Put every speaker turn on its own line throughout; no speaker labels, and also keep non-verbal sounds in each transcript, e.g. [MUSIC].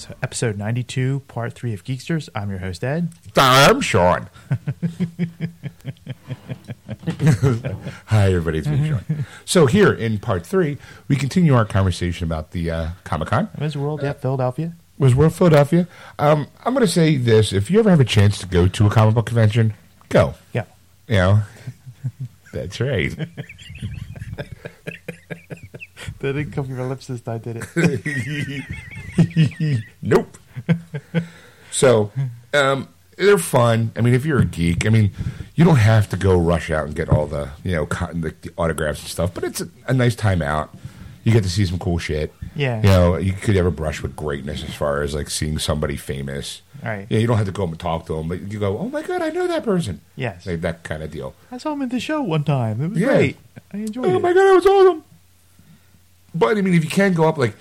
To episode 92, part 3 of Geeksters. I'm your host, Ed.
I'm Sean. [LAUGHS] Hi, everybody. It's me, Sean. So here in part three, we continue our conversation about the uh, Comic Con.
Was the world? Yeah, Philadelphia.
Wizard World Philadelphia? Um, I'm going to say this: if you ever have a chance to go to a comic book convention, go.
Yeah.
You know, that's right. [LAUGHS] [LAUGHS]
That didn't come from your lips this time, did it? [LAUGHS]
nope. so, um, they're fun. I mean, if you're a geek, I mean, you don't have to go rush out and get all the you know con- the, the autographs and stuff, but it's a, a nice time out. You get to see some cool shit.
Yeah.
You know, you could ever brush with greatness as far as like seeing somebody famous.
Right.
Yeah, you don't have to go and talk to them, but you go, oh my god, I know that person.
Yes.
Like that kind of deal.
I saw him at the show one time. It was
Yeah.
great. I enjoyed
Oh
it.
my god, that was awesome. But I mean, if you can go up, like,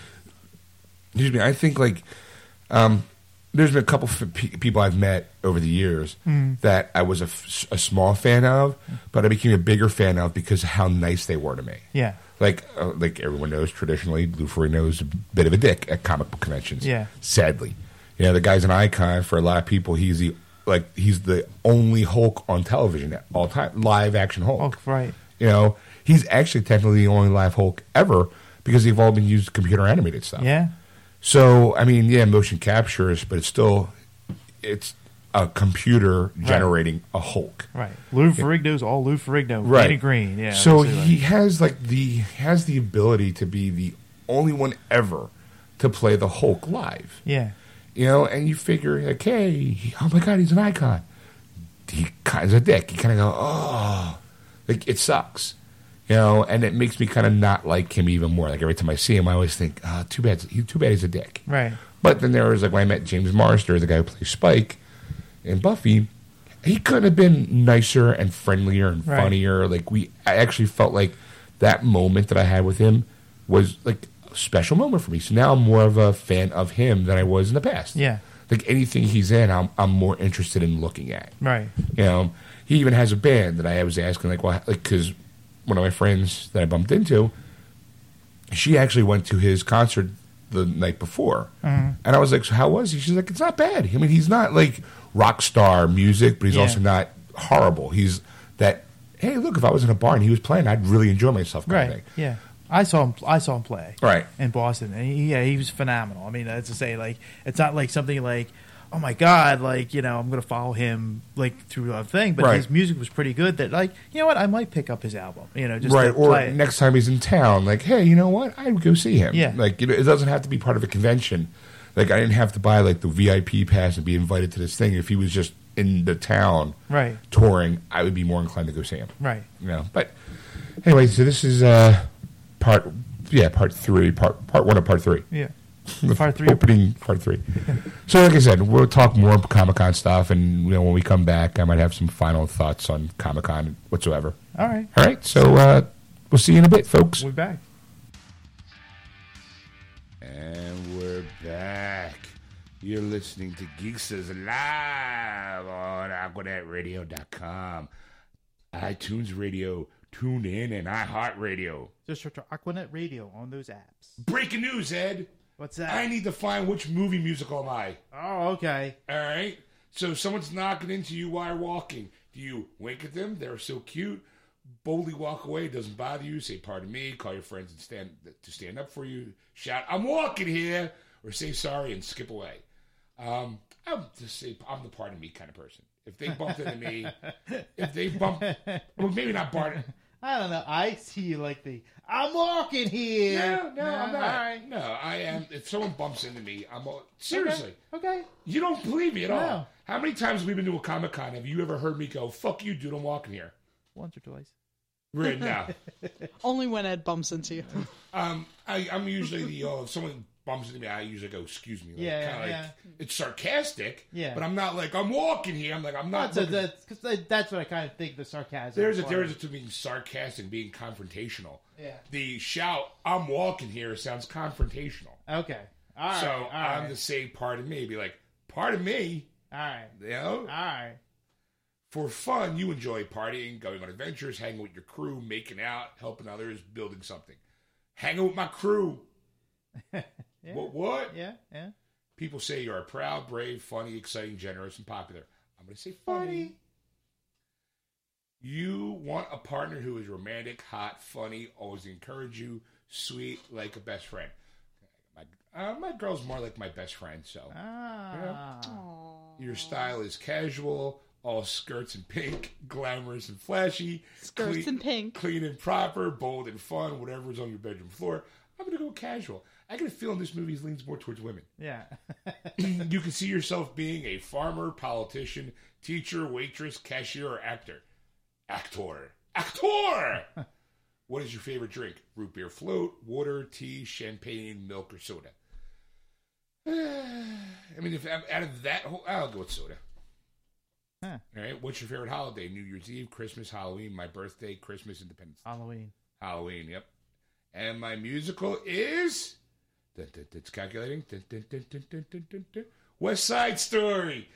excuse me, I think like, um, there's been a couple f- people I've met over the years that I was a, f- a small fan of, but I became a bigger fan of because of how nice they were to me.
Yeah.
Like, uh, like everyone knows, traditionally, Lou Ferrigno is a bit of a dick at comic book conventions.
Yeah.
Sadly, you know, the guy's an icon for a lot of people. He's the like he's the only Hulk on television at all time, live action Hulk.
Oh, right.
You know, he's actually technically the only live Hulk ever because they've all been used computer animated stuff.
Yeah.
So I mean, yeah, motion captures, but it's still it's a computer generating a Hulk.
Right. Lou Ferrigno's all Lou Ferrigno.
Right.
Green green. Yeah.
So he has like the has the ability to be the only one ever to play the Hulk live.
Yeah.
You know, and you figure like, hey, he- oh my god, he's an icon. He kind of a dick. You kind of go, oh, like it sucks. You know, and it makes me kind of not like him even more. Like every time I see him, I always think, ah, too bad. He, too bad he's a dick.
Right.
But then there was like when I met James Marsters, the guy who plays Spike in Buffy, he couldn't have been nicer and friendlier and
Right.
funnier. Like we, I actually felt like that moment that I had with him was like a special moment for me. So now I'm more of a fan of him than I was in the past.
Yeah.
Like anything he's in, I'm I'm more interested in looking at.
Right.
You know, he even has a band that I was asking, like, well, like, because one of my friends that I bumped into, she actually went to his concert the night before,
Mm-hmm.
and I was like, so how was he? She's like, it's not bad. I mean, he's not like rock star music, but he's
Yeah.
also not horrible. He's that. Hey, look, if I was in a bar and he was playing, I'd really enjoy myself. Kind of
Right. Yeah. I saw him. I saw him play.
Right.
In Boston, and he, yeah, he was phenomenal. I mean, that's to say, like, it's not like something like, oh my god, like you know, I'm gonna follow him like through a thing. But
Right.
his music was pretty good. That like, you know what, I might pick up his album. You know, just
right.
to
Or
play it.
next time he's in town, like, hey, you know what? I'd go see him.
Yeah.
Like, you know, it doesn't have to be part of a convention. Like, I didn't have to buy like the VIP pass and be invited to this thing. If he was just in the town
Right.
touring, I would be more inclined to go see him.
Right.
You know. But anyway, so this is uh part yeah part three part part one of part three.
Yeah.
The
Part three.
opening part three. so, like I said, we'll talk more Comic Con stuff, and you know, when we come back, I might have some final thoughts on Comic Con whatsoever.
All right.
All right, so uh, we'll see you in a bit, folks.
We'll be back.
And we're back. You're listening to Geeksters live on AquanetRadio.com, iTunes Radio, TuneIn, and iHeartRadio.
Just search for Aquanet Radio on those apps.
Breaking news, Ed.
What's that?
I need to find which movie musical am I.
oh, okay.
All right. So someone's knocking into you while you're walking. Do you wink at them? They're so cute. Boldly walk away. It doesn't bother you. Say pardon me. Call your friends and stand to stand up for you. Shout, "I'm walking here," or say sorry and skip away. Um, I'll just say I'm the pardon me kind of person. If they bump into me, [LAUGHS] if they bump, well, maybe not pardon.
I don't know. I see you like the I'm walking here.
No, no, I'm not.
right.
No, I am. If someone bumps into me, I'm all, seriously.
Okay.
You don't believe me at all.
No.
How many times have we been to a Comic Con? Have you ever heard me go, fuck you, dude, I'm walking here?
Once or twice.
Right now. [LAUGHS]
Only when Ed bumps into you.
um, I, I'm usually the, uh, if someone bumps into me, I usually go, "Excuse me." Like,
Yeah,
kinda like,
yeah.
It's sarcastic.
Yeah.
But I'm not like I'm walking here. I'm like I'm not.
So
looking-
that's, cause that's what I kind of think the sarcasm.
there's a
part.
difference between being sarcastic being confrontational.
Yeah.
The shout "I'm walking here" sounds confrontational.
Okay. All right.
so
all
I'm
right.
the same part of me. Be like, part of me,
all right.
you know.
All right.
For fun, you enjoy partying, going on adventures, hanging with your crew, making out, helping others, building something. Hanging with my crew. [LAUGHS]
Yeah.
What? What?
Yeah. Yeah.
People say you're proud, brave, funny, exciting, generous, and popular. I'm going to say funny. You want a partner who is romantic, hot, funny, always encourage you, sweet, like a best friend. My, uh, my girl's more like my best friend, so.
Ah.
Your style is casual, all skirts and pink, glamorous and flashy,
Skirts
clean,
and pink.
clean and proper, bold and fun, whatever's on your bedroom floor. I'm gonna go casual. I get a feeling this movie leans more towards women.
Yeah. [LAUGHS]
you can see yourself being a farmer, politician, teacher, waitress, cashier, or actor. Actor. Actor! [LAUGHS] what is your favorite drink? Root beer float, water, tea, champagne, milk, or soda? [SIGHS] I mean, if out of that whole, I'll go with soda.
Huh.
All right. What's your favorite holiday? New Year's Eve, Christmas, Halloween, my birthday, Christmas, Independence.
Halloween.
Halloween. Yep. And my musical is. It's calculating. West Side Story.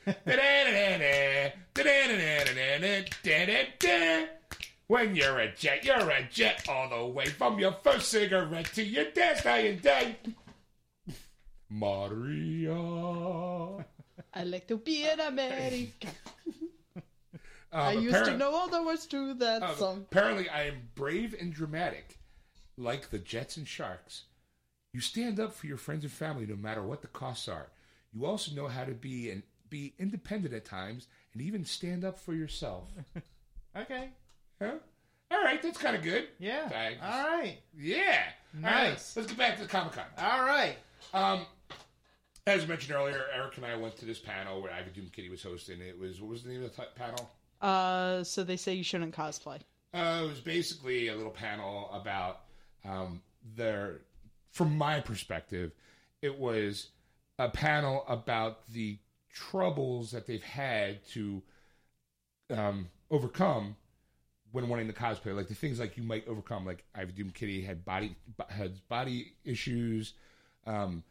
when you're a jet, you're a jet all the way from your first cigarette to your death dying day. Maria.
I like to be in America.
Um,
I used to know all the words to that
um,
song.
Apparently, I am brave and dramatic, like the Jets and Sharks you stand up for your friends and family no matter what the costs are. You also know how to be and be independent at times, and even stand up for yourself. [LAUGHS]
Okay.
Huh? All right, that's kind of good.
Yeah.
Thanks.
All right.
Yeah. All right,
Nice.
let's get back to the Comic Con.
All right.
Um, as mentioned earlier, Eric and I went to this panel where Ivy Doom Kitty was hosting. It was what was the name of the t- panel?
Uh, so they say you shouldn't cosplay.
Uh, it was basically a little panel about um, their, from my perspective, it was a panel about the troubles that they've had to um, overcome when wanting to cosplay, like the things like you might overcome. Like Ivy Doom Kitty had body had body issues. Um,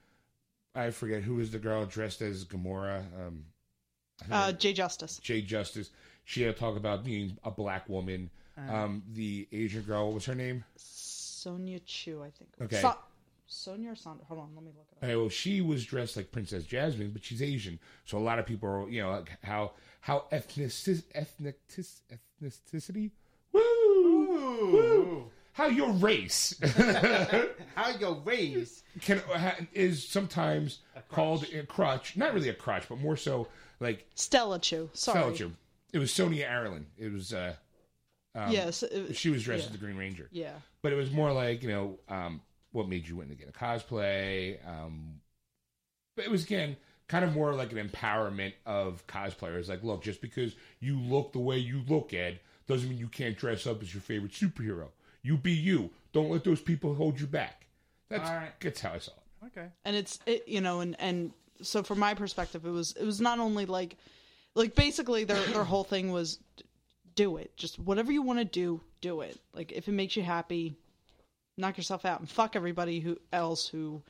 I forget who was the girl dressed as Gamora. Um,
Uh, Jay Justice.
Jay Justice. She had to talk about being a black woman. Um, the Asian girl, what was her name?
Sonia Chu, I think.
Okay.
So- Sonia or Sandra? Hold on, let me look it up.
Okay, well, she was dressed like Princess Jasmine, but she's Asian, so a lot of people are, you know, like how how ethnicis, ethnicis, ethnicity, woo, woo, how your race [LAUGHS]
How your race
can ha- is sometimes called a crutch. Not really a crutch, but more so like
Stella Chu. Sorry.
Felicia. It was Sonia Ireland. It was uh,
yes. it-
she was dressed
yeah.
as the Green Ranger.
yeah.
but it was more like you know um, what made you want to get a cosplay um, but it was again kind of more like an empowerment of cosplayers. Like look just because you look the way you look ed doesn't mean you can't dress up as your favorite superhero. You be you. Don't let those people hold you back. That's,
All right.
that's how i saw it.
Okay.
and it's it, you know and and so from my perspective it was it was not only like like basically their their whole thing was do it. Just whatever you want to do do it. Like if it makes you happy knock yourself out and fuck everybody who else who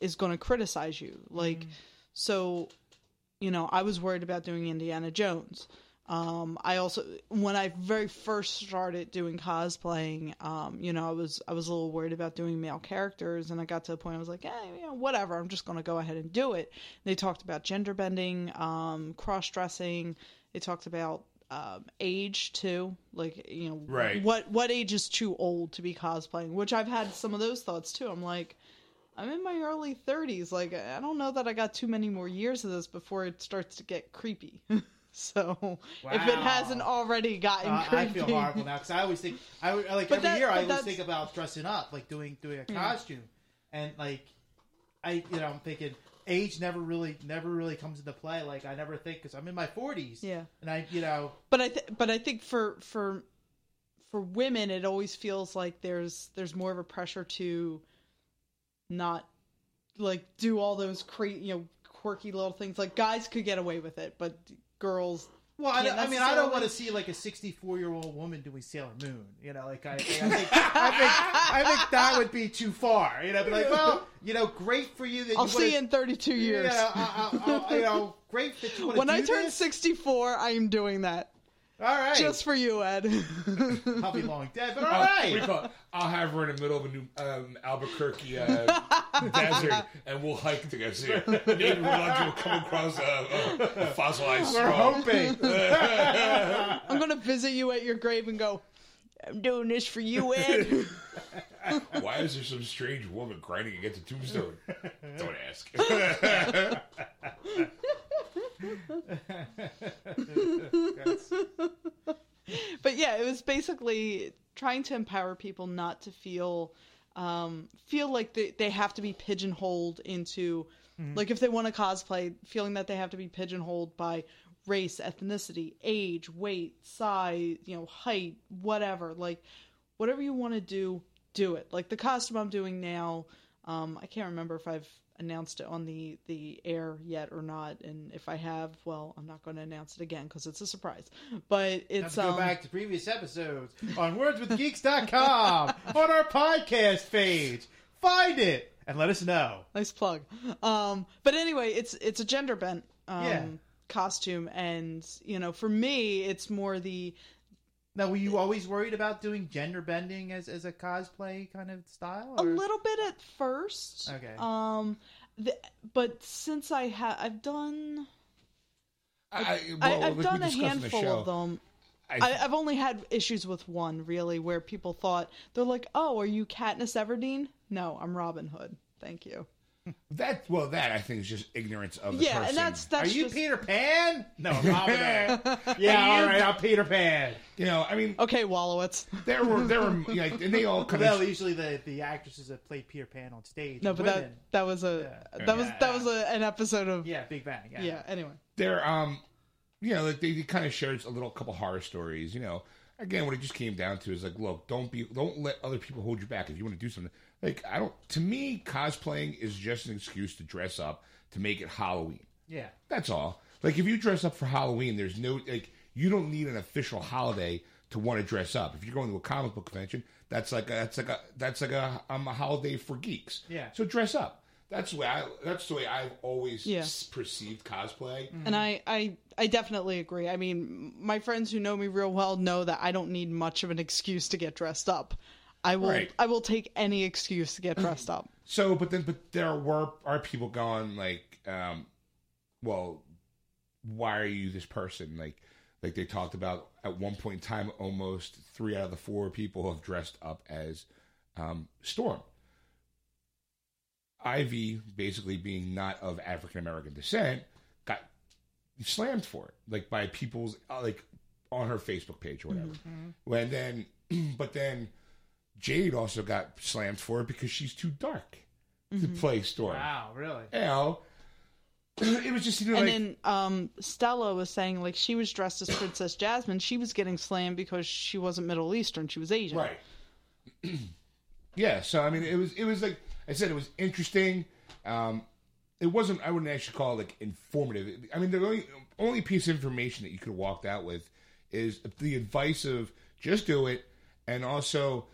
is going to criticize you like so you know i was worried about doing indiana jones um, I also, when I very first started doing cosplaying, um, you know, I was I was a little worried about doing male characters, and I got to the point I was like, eh, you know, whatever, I'm just going to go ahead and do it. They talked about gender bending, um, cross dressing. They talked about um, age too, like you know,
Right.
what what age is too old to be cosplaying? Which I've had some of those thoughts too. I'm like. I'm in my early 30s. Like, I don't know that I got too many more years of this before it starts to get creepy. [LAUGHS] so, if it hasn't already gotten
Uh,
creepy,
I feel horrible now because I always think I would- like
But
every
that-
year I always
that's-
think about dressing up, like doing doing a costume, and like I you know I'm thinking age never really never really comes into play. Like I never think because I'm in my 40s,
Yeah.
and I you know
But I th- but I think for for for women, it always feels like there's there's more of a pressure to not like do all those cre- you know quirky little things. Like guys could get away with it, but girls.
Well, I, I mean, I don't want to see like a 64 year old woman doing Sailor Moon. You know, like I, I think, [LAUGHS] I think, I think that would be too far. You know, like, well, you know, great for you that
I'll
you
see
wanna-
you in 32 years.
You know, I, I, I, you know, great that you [LAUGHS] want to
when I turn
this.
64, I am doing that
all right,
just for you, Ed. [LAUGHS]
I'll be long dead, but all
I'll, what do you call it? I'll have her in the middle of a new um, Albuquerque uh, [LAUGHS] desert, and we'll hike together. See, Native American will come across a, a, a fossilized
We're
skull.
hoping. [LAUGHS]
I'm gonna visit you at your grave and go. I'm doing this for you, Ed.
Why is there some strange woman grinding against a tombstone? Don't ask. [LAUGHS]
but yeah, it was basically trying to empower people not to feel um, feel like they, they have to be pigeonholed into like if they want to cosplay, feeling that they have to be pigeonholed by race, ethnicity, age, weight, size, you know, height, whatever. Like whatever you want to do, do it. Like the costume I'm doing now, um, I can't remember if I've announced it on the the air yet or not, and if I have, well, I'm not going to announce it again because it's a surprise. But it's
go
um,
back to previous episodes on wordswithgeeks.com [LAUGHS] on our podcast page. Find it and let us know.
nice plug. Um, but anyway, it's it's a gender bent um,
Yeah.
costume, and you know, for me, it's more the
Now, were you always worried about doing gender bending as, as a cosplay kind of style?
a little bit at first.
Okay.
Um, the, but since I have, I've done,
I,
I,
well,
I've done a
discussed in the
handful of them.
I-
I, I've only had issues with one really, where people thought they're like, "Oh, are you Katniss Everdeen?" No, I'm Robin Hood. Thank you.
That well, that I think is just ignorance of the
Yeah,
person.
and that's
Are you
just,
Peter Pan? No, Robin Hood. [LAUGHS] Yeah, all right, I'm Peter Pan.
you know. I mean,
okay, Wolowitz.
there were there were [LAUGHS] like, and they all kind
Well,
of
usually the, the actresses that played Peter Pan on stage.
No,
are
but
women.
that that was a
Yeah.
that was
Yeah.
that was a, an episode of
Yeah, Big Bang. Yeah.
yeah. Anyway,
they're um you know like they, they kind of shared a little couple horror stories you know again what it just came down to is like look don't be don't let other people hold you back if you want to do something like i don't to me cosplaying is just an excuse to dress up to make it halloween
Yeah.
that's all like if you dress up for halloween there's no like you don't need an official holiday to want to dress up if you're going to a comic book convention that's like a, that's like a that's like a um, a holiday for geeks
Yeah.
so dress up that's the way i that's the way i've always
Yeah.
perceived cosplay
and I, I I definitely agree. I mean, my friends who know me real well know that I don't need much of an excuse to get dressed up. I will
Right.
I will take any excuse to get dressed up. [CLEARS THROAT]
So, but then, but there were are people going like, um, well, why are you this person? Like, like they talked about at one point in time, almost three out of the four people have dressed up as um, Storm. Ivy, basically being not of African American descent, got slammed for it, like by people's uh, like on her Facebook page or whatever. When then, [CLEARS THROAT] but then Jade also got slammed for it because she's too dark to play Storm.
Wow, really?
You [CLEARS THROAT] know, it was just you know,
And
like
then um, Stella was saying like she was dressed as Princess Jasmine. She was getting slammed because she wasn't Middle Eastern. She was Asian.
right. [CLEARS THROAT] yeah, so I mean, it was it was like I said, it was interesting. Um, it wasn't. I wouldn't actually call it like informative. I mean, the only only piece of information that you could have walked out with is the advice of just do it, and also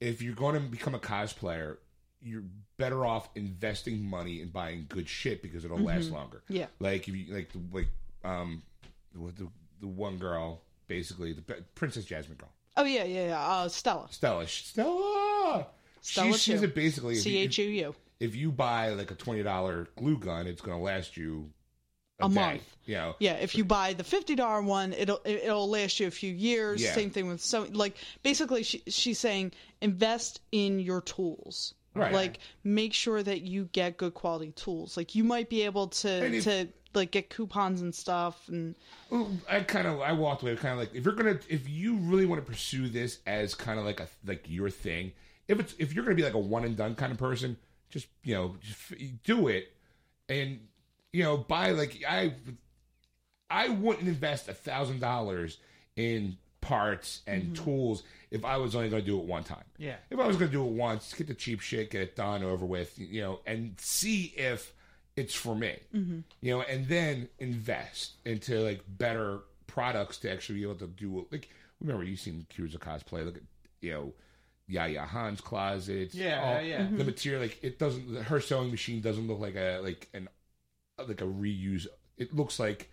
if you're going to become a cosplayer, you're better off investing money and buying good shit because it'll last longer.
Yeah.
like if you like the like um the the, one girl basically the Princess Jasmine girl
Oh yeah, yeah, yeah. Uh, Stella.
Stella Stella.
Stella
she
Chu.
it basically.
C H U U.
if you buy like a twenty dollar glue gun, it's going to last you a,
A month.
Know,
Yeah, if you buy the fifty dollar one, it'll it- it'll last you a few years.
Yeah.
Same thing with so like basically she, she's saying invest in your tools.
Right.
Like make sure that you get good quality tools. Like you might be able to
if-
to like get coupons and stuff and
I kind of I walked away kind of like if you're gonna if you really want to pursue this as kind of like a like your thing, if it's if you're gonna be like a one and done kind of person, just you know just do it, and you know buy like I I wouldn't invest a thousand dollars in parts and mm-hmm. tools if I was only going to do it one time.
Yeah.
If I was going to do it once, get the cheap shit, get it done over with, you know, and see if it's for me, mm-hmm. you know, and then invest into like better products to actually be able to do. Like, remember you seen Heroes of Cosplay? Look at you know. Yaya Han's closets.
Yeah,
all-
yeah.
The mm-hmm. material, like it doesn't. Her sewing machine doesn't look like a like an like a reuse. It looks like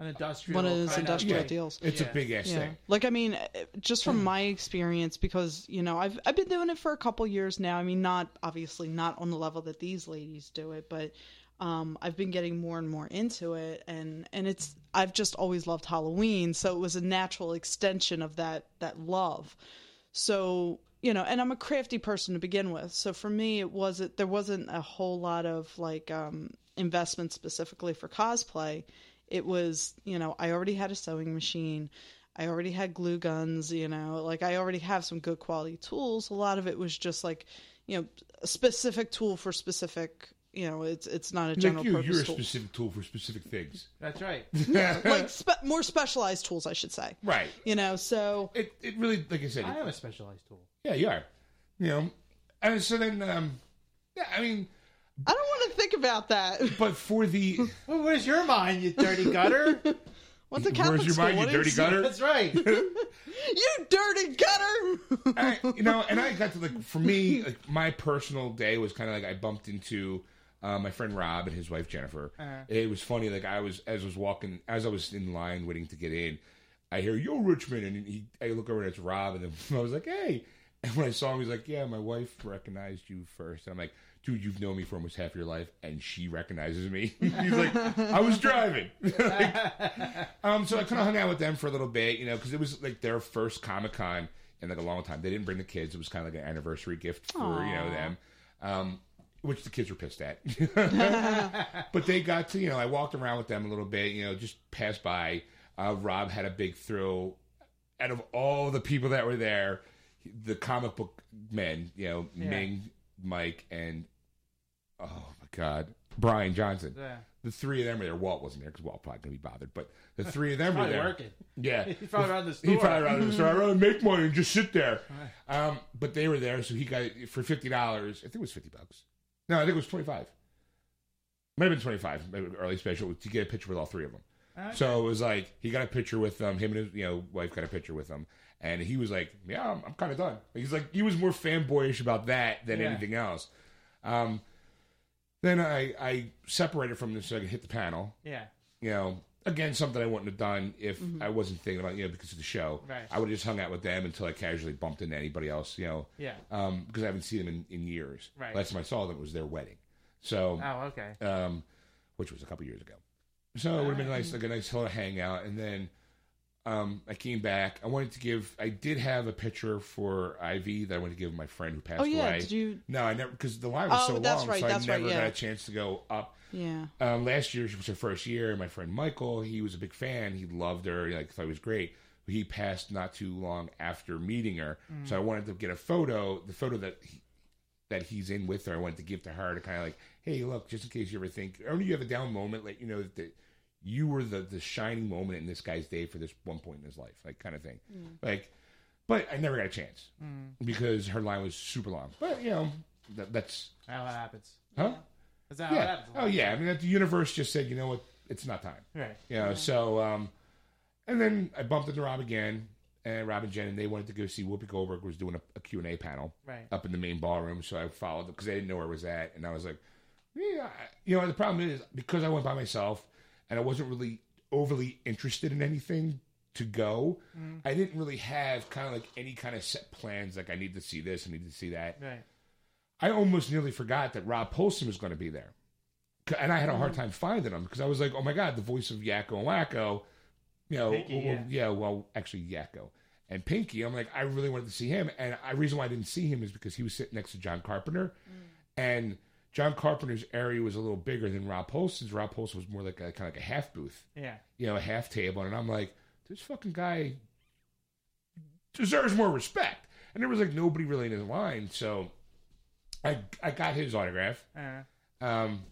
An industrial.
One of those
kind
industrial
Yeah.
deals.
it's
Yeah.
a big ass
Yeah.
thing.
Like I mean, uh, just from my experience, because you know I've I've been doing it for a couple years now. I mean, not obviously not on the level that these ladies do it, but um, I've been getting more and more into it, and and it's I've just always loved Halloween, so it was a natural extension of that that love. So you know, and I'm a crafty person to begin with, so for me it wasn't there wasn't a whole lot of like um, investment specifically for cosplay. It was you know I already had a sewing machine. I already had glue guns, you know, like I already have some good quality tools. A lot of it was just like, you know, a specific tool for specific, you know, it's it's not a general
Like you,
purpose
you're a
tool.
specific tool for specific things.
That's right.
yeah, [LAUGHS] like spe- more specialized tools, I should say.
Right.
You know, so
It it really like I said.
I
it-
have a specialized tool.
yeah, you are. You know, and so then um, yeah, I mean,
I don't want to think about that. [LAUGHS]
but for the [LAUGHS]
Well, where's your mind, you dirty gutter? [LAUGHS]
What's a Catholic
where's your
school?
mind, you
What
dirty
is-
gutter?
That's right.
You dirty gutter!
I, you know, and I got to like for me, like my personal day was kind of like I bumped into uh, my friend Rob and his wife Jennifer.
Uh-huh.
It was funny, like I was as I was walking, as I was in line waiting to get in, I hear "Yo, Richmond," and he, I look over and it's Rob, and then I was like, "Hey." And when I saw him, he's like, "Yeah, my wife recognized you first. And I'm like, "Dude, you've known me for almost half your life, and she recognizes me." [LAUGHS] he's like, "I was driving." [LAUGHS] Like, um, so I kind of hung out with them for a little bit, you know, because it was like their first Comic Con in like a long time. They didn't bring the kids; it was kind of like an anniversary gift for you know them, um, which the kids were pissed at. [LAUGHS] but they got to, you know, I walked around with them a little bit, you know, just passed by. Uh, Rob had a big thrill. Out of all the people that were there, the comic book men, you know,
Yeah.
Ming, Mike, and oh my God, Bryan Johnson.
Yeah.
The three of them were there. Walt wasn't there because Walt probably couldn't be bothered. But the three of them were there.
working.
Yeah, [LAUGHS]
He's probably around the store.
He probably around the store. [LAUGHS] I'd rather make money and just sit there. Um, but they were there, so he got it for fifty dollars. I think it was fifty bucks. No, I think it was twenty five. Might have been twenty five. Early special to get a picture with all three of them.
Okay.
So it was like he got a picture with them. Him and his you know wife got a picture with them, and he was like, "Yeah, I'm, I'm kind of done." He's like, he was more fanboyish about that than
Yeah.
anything else. Um, then I I separated from this so I could hit the panel
Yeah.
you know, again, something I wouldn't have done if I wasn't thinking about, you know, because of the show.
Mm-hmm. Right.
I would have just hung out with them until I casually bumped into anybody else, you know,
Yeah.
um, because I haven't seen them in, in years.
Right.
Last time I saw them was their wedding. So,
Oh, okay.
um, which was a couple years ago. So it would have been nice, like a nice little hangout. And then um, I came back. I wanted to give, I did have a picture for Ivy that I wanted to give my friend who passed
Oh yeah,
away.
did you?
No, I never, because the line was
Oh,
so long,
right,
so I
that's right,
never
yeah.
got a chance to go up
Yeah.
um, last year she was her first year. My friend Michael, he was a big fan. He loved her. Like thought it was great. He passed not too long after meeting her, so I wanted to get a photo. The photo that he, that he's in with her, I wanted to give to her to kind of like, hey, look, just in case you ever think, or you have a down moment, let you know that you were the the shining moment in this guy's day for this one point in his life, like kind of thing. Like, but I never got a chance because her line was super long. But you know, that, that's
How that happens.
huh.
That's not how it
Yeah.
happens.
Oh yeah. I mean, the universe just said, you know what? It's not time.
Right.
You know. So, um, and then I bumped into Rob again, and Rob and Jen, and they wanted to go see Whoopi Goldberg was doing a, a Q and A panel
Right.
up in the main ballroom. So I followed them because they didn't know where it was at, and I was like, yeah. You know, the problem is because I went by myself, and I wasn't really overly interested in anything to go. I didn't really have kind of like any kind of set plans. Like I need to see this, I need to see that.
Right.
I almost nearly forgot that Rob Paulsen was going to be there. And I had a
Mm.
hard time finding him because I was like, oh my God, the voice of Yakko and Wakko. You know,
Pinky,
well,
yeah.
yeah, well, actually, Yakko. And Pinky, I'm like, I really wanted to see him. And the reason why I didn't see him is because he was sitting next to John Carpenter. And John Carpenter's area was a little bigger than Rob Paulsen's. Rob Paulsen was more like a kind of like a half booth,
Yeah.
you know, a half table. And I'm like, this fucking guy deserves more respect. And there was like nobody really in his line. So I I got his autograph.
Uh,
Um,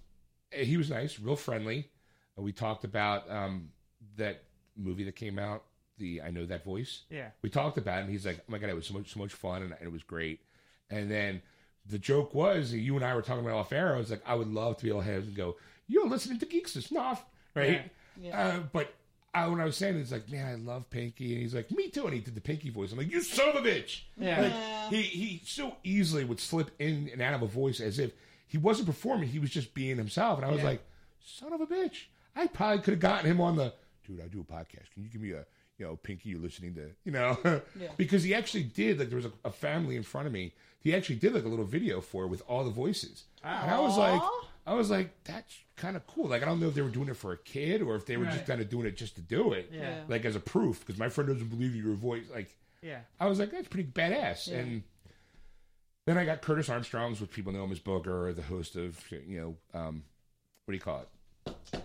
he was nice, real friendly. We talked about um, that movie that came out the I know that voice.
Yeah.
We talked about it, and he's like, "Oh my god, it was so much so much fun, and, and it was great." And then the joke was, you and I were talking about off air. I was like, I would love to be able to have him go, "You're listening to Geeks Snuff," right? Uh, but I, when I was saying, it's like, man, I love Pinky, and he's like, me too, and he did the Pinky voice. I'm like, you son of a bitch!
Yeah.
Like, he he so easily would slip in and out of a voice as if he wasn't performing; he was just being himself. And I was
Yeah.
like, son of a bitch! I probably could have gotten him on the dude. I do a podcast. Can you give me a you know Pinky? You're listening to you know [LAUGHS] because he actually did like there was a, a family in front of me. He actually did like a little video for it with all the voices, and I was like, I was like, that's kind of cool. Like I don't know if they were doing it for a kid or if they were just kind of doing it just to do it,
Yeah.
like as a proof. Because my friend doesn't believe your voice. Like
Yeah.
I was like, that's pretty badass. And then I got Curtis Armstrong's, which people know him as Booger, the host of you know, um, what do you call it,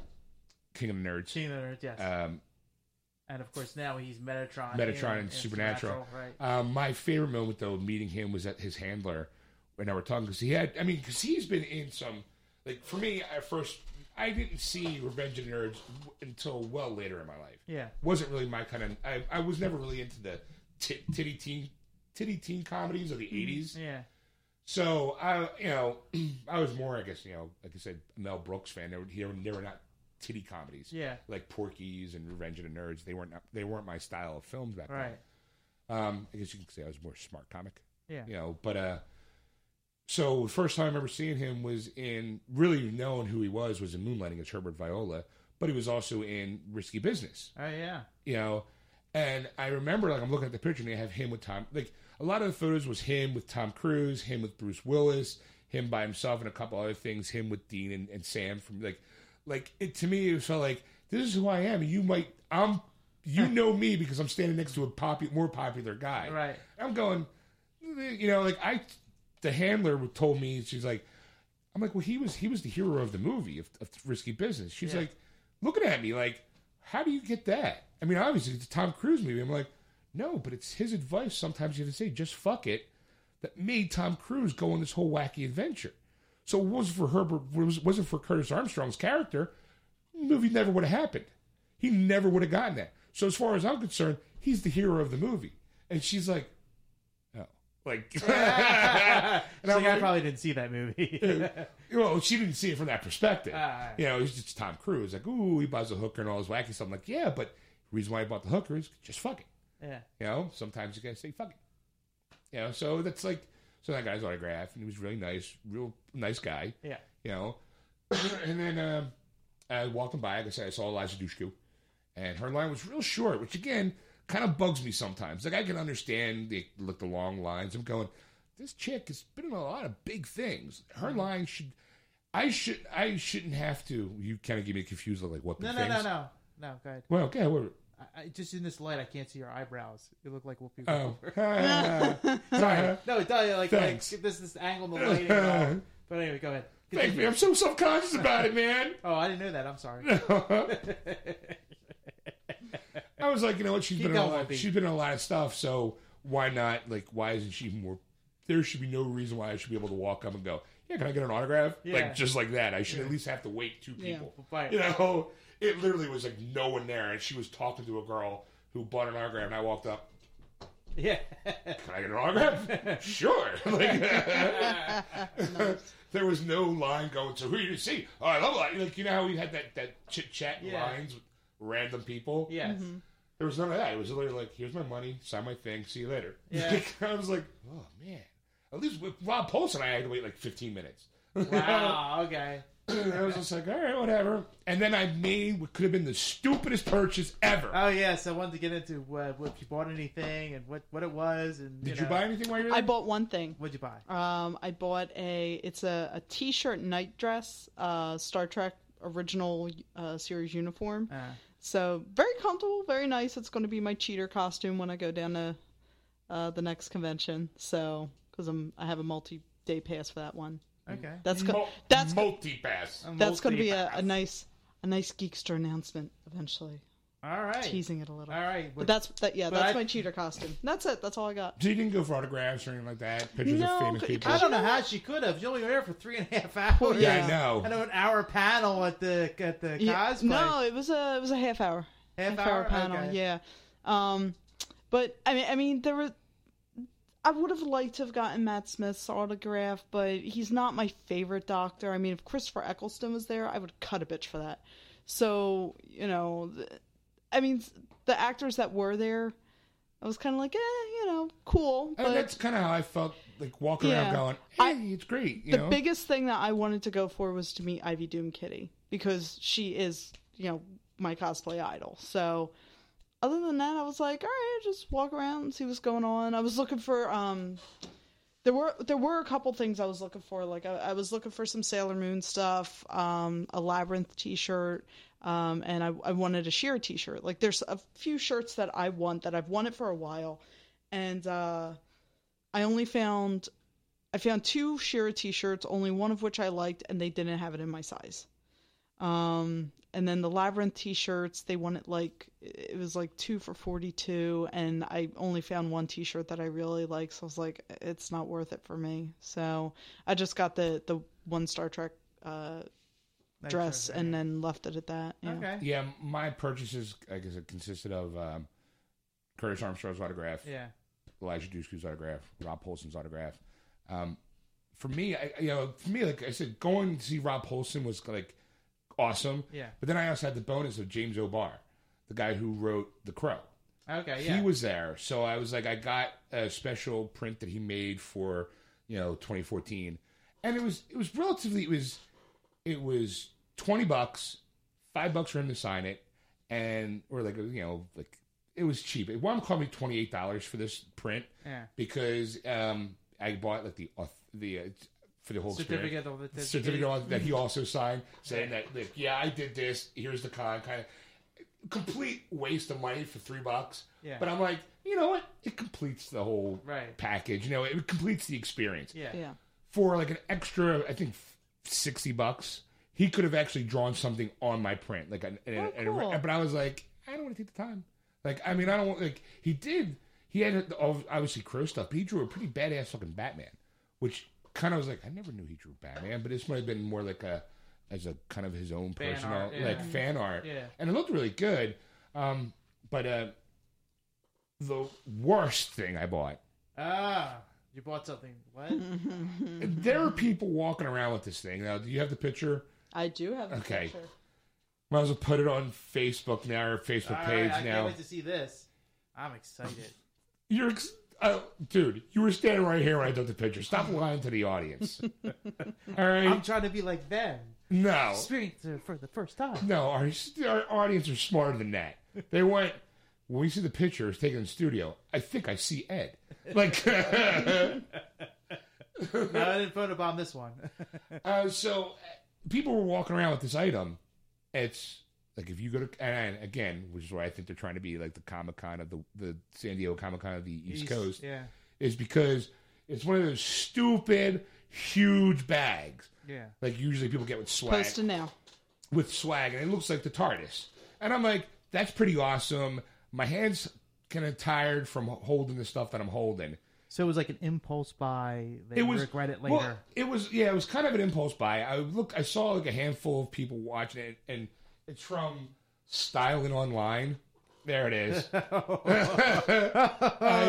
King of the Nerds.
King of the Nerds, yes.
Um,
and of course now he's Metatron.
Metatron and
in
Supernatural.
Right.
Um, my favorite moment though, meeting him was at his handler when I were talking because he had, I mean, because he's been in some, like for me, at first I didn't see Revenge of the Nerds until well later in my life.
Yeah.
wasn't really my kind of. I, I was never really into the t- titty teen titty teen comedies of the '80s.
Yeah.
So I, you know, [CLEARS THROAT] I was more, I guess, you know, like I said, Mel Brooks fan. They were, they were, they were not titty comedies.
Yeah.
Like Porky's and Revenge of the Nerds. They weren't. They weren't my style of films back
Right.
then. Um, I guess you can say I was more smart comic.
Yeah.
You know, but uh, so the first time I ever seeing him was in really knowing who he was was in Moonlighting as Herbert Viola, but he was also in Risky Business
Oh yeah.
you know. And I remember, like, I'm looking at the picture, and they have him with Tom. Like, a lot of the photos was him with Tom Cruise, him with Bruce Willis, him by himself, and a couple other things. Him with Dean and, and Sam from like, like it to me, it felt like this is who I am. You might, I'm, you know me because I'm standing next to a popu- more popular guy.
Right.
I'm going, you know, like I, the handler told me she's like, I'm like, well, he was he was the hero of the movie of, of Risky Business. She's
Yeah.
like, looking at me like, how do you get that? I mean, obviously it's a Tom Cruise movie. I'm like, no, but it's his advice. Sometimes you have to say, just fuck it. That made Tom Cruise go on this whole wacky adventure. So it wasn't for Herbert, it was, wasn't for Curtis Armstrong's character. The movie never would have happened. He never would have gotten that. So as far as I'm concerned, he's the hero of the movie. And she's like, oh, like, [LAUGHS] and
So
I'm
I probably didn't see that movie. [LAUGHS]
well, she didn't see it from that perspective.
Ah.
you know, it's just Tom Cruise. Like, ooh, he buys a hooker and all this wacky stuff. I'm like, yeah, but the reason why I bought the hooker is just fuck it.
yeah.
You know, sometimes you gotta say fuck it. You know, so that's like, so that guy's autograph, and he was really nice, real nice guy.
Yeah.
You know, [COUGHS] and then um, I walked him by. Like I said, I saw Eliza Dushku, and her line was real short, which again kind of bugs me sometimes. Like I can understand the like the long lines. I'm going, this chick has been in a lot of big things. Her
Mm-hmm.
line should. I should. I shouldn't have to. You kind of get me confused. Like what?
No,
big
no, no,
things?
no, no. Go ahead.
Well, okay. What,
I, I, just in this light, I can't see your eyebrows. You look like Whoopi.
oh, [LAUGHS] sorry. [LAUGHS]
No, it does. Like, like
Thanks.
this this angle in the lighting. and all. [LAUGHS] But anyway, go ahead.
Thank me. I'm so self conscious about it, man.
Oh, I didn't know that. I'm sorry.
I was like, you know what? She's
Keep
been in a
going,
lot.
Whoopi.
She's been in a lot of stuff. So why not? Like, why isn't she more? There should be no reason why I should be able to walk up and go, "Yeah, can I get an autograph?"
Yeah.
Like just like that. I should at least have to wait two people.
Right.
You know, it literally was like no one there, and she was talking to a girl who bought an autograph, and I walked up.
Yeah.
Can I get an autograph? sure. [LAUGHS] Like, there was no line going. So who you to see? Oh, I love it. Like you know how we had that that chit chat
Yeah.
lines with random people.
yes. Mm-hmm.
There was none of that. It was literally like, "Here's my money. Sign my thing. See you later."
Yeah. [LAUGHS]
I was like, "Oh man." At least with Rob Paulsen, I had to wait like 15 minutes.
Wow. Okay.
I was just like, "All right, whatever." And then I made what could have been the stupidest purchase ever.
Oh yes, I wanted to get into uh, if you bought anything and what what it was and
Did
you,
you buy anything while you were there?
I bought one thing.
What'd you buy?
Um, I bought a it's a, a t-shirt night dress, uh, Star Trek original uh, series uniform.
Uh,
So very comfortable, very nice. It's going to be my cheater costume when I go down to uh, the next convention. So because I'm I have a multi day pass for that one.
Okay.
That's go-
Mul-
that's
multi-pass.
that's going to be a, a nice a nice Geekster announcement eventually.
All right.
Teasing it a little.
All right.
But that's that. Yeah, that's
I-
my cheater costume. That's it. That's all I got.
So you didn't go for autographs or anything like that? Pictures
No,
of famous people?
I don't know how she could have. She only were there for three and a half hours.
Yeah,
Yeah.
I know.
I know an hour panel at the at the
Yeah,
cosplay.
no, it was a it was a half hour.
half,
hour
hour
panel.
Okay.
Yeah. Um, but I mean, I mean, there was. I would have liked to have gotten Matt Smith's autograph, but he's not my favorite doctor. I mean, if Christopher Eccleston was there, I would cut a bitch for that. So, you know, I mean, the actors that were there, I was kind of like, eh, you know, cool.
And
But
that's kind of how I felt like walking
Yeah.
around going,
I-
hey, it's great. You
the
know?
biggest thing that I wanted to go for was to meet Ivy Doom Kitty because she is, you know, my cosplay idol. So other than that, I was like, all right, just walk around and see what's going on. I was looking for um there were there were a couple things I was looking for. Like I, I was looking for some Sailor Moon stuff, um, a Labyrinth T-shirt, um, and I, I wanted a She-Ra T-shirt. Like there's a few shirts that I want that I've wanted for a while, and uh, I only found I found two She-Ra t-shirts, only one of which I liked, and they didn't have it in my size. Um, and then the Labyrinth t-shirts, they wanted like it was like two for forty-two, and I only found one t-shirt that I really like, so I was like, it's not worth it for me. So I just got the the one Star Trek uh,
Nice
dress
shirt,
and then left it at that. Yeah.
Okay.
yeah, my purchases, I guess, it consisted of um, Curtis Armstrong's autograph,
Yeah.
Eliza Dushku's autograph, Rob Paulsen's autograph. Um, for me, I, you know, for me, like I said, going to see Rob Paulsen was like awesome.
Yeah.
But then I also had the bonus of James O'Barr, the guy who wrote The Crow.
Okay. Yeah.
He was there, so I was like, I got a special print that he made for you know 2014, and it was it was relatively it was it was twenty bucks, five bucks for him to sign it, and or like you know like it was cheap. It up costing me twenty eight dollars for this print
yeah.
because um I bought like the the uh, for the whole experience
Certificate of authenticity.
certificate on- that he mm-hmm. also signed saying that like yeah I did this here's the con kind of complete waste of money for three bucks
Yeah.
but I'm like you know what it completes the whole
Right.
package you know it completes the experience
Yeah.
Yeah.
for like an extra I think sixty bucks he could have actually drawn something on my print like an, an-
Oh,
an-
cool.
but I was like I don't want to take the time like I mean I don't want like he did he had obviously crow stuff but he drew a pretty badass fucking Batman which kind of was like I never knew he drew Batman but this might have been more like a as a kind of his own
Fan
personal
art, yeah.
like fan art
Yeah.
and it looked really good um but uh the worst thing I bought
Ah, you bought something. What? [LAUGHS]
there are people walking around with this thing now do you have the picture
I do have a
Okay.
picture.
Might as well put it on Facebook now, or Facebook
All
page
right, I
now.
can't wait to see this. I'm excited.
You're, ex- uh, dude, you were standing right here when I took the picture. Stop lying to the audience. [LAUGHS] All right,
I'm trying to be like them.
no,
Experience it for the first time.
no, our, our audience are smarter than that. They went when we see the pictures taken in the studio. I think I see Ed. Like, [LAUGHS]
No, I didn't photobomb this one. [LAUGHS]
uh, so uh, people were walking around with this item. It's like if you go to and again, which is why I think they're trying to be like the Comic Con of the the San Diego Comic Con of the East Coast.
Yeah.
is because it's one of those stupid, huge bags.
Yeah.
Like usually people get with swag.
Posted now.
With swag, and it looks like the TARDIS. And I'm like, that's pretty awesome. My hands kind of tired from holding the stuff that I'm holding.
So it was like an impulse buy. They
It was
regret it later.
Well, it was yeah, it was kind of an impulse buy. I look, I saw like a handful of people watching it, and it's from Stylin' Online. There it is. [LAUGHS] [LAUGHS] I,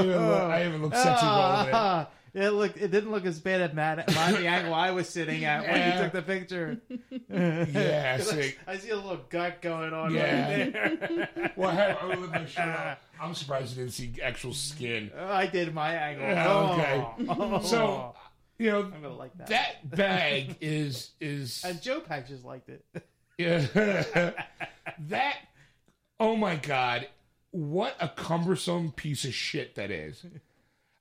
even look, I even look sexy rolling it.
Ah, it looked. It didn't look as bad at Matt, my, the angle I was sitting at when
Yeah.
you took the picture. [LAUGHS]
Yeah, see.
I see a little gut going on
Yeah.
right there.
Well, hey, lift my shirt up. I'm surprised you didn't see actual skin.
I did my angle.
Yeah, okay.
Oh.
So, you know,
I'm gonna like that.
that bag is is
and Joe Pack just liked it.
Yeah. [LAUGHS] that. Oh my god, what a cumbersome piece of shit that is.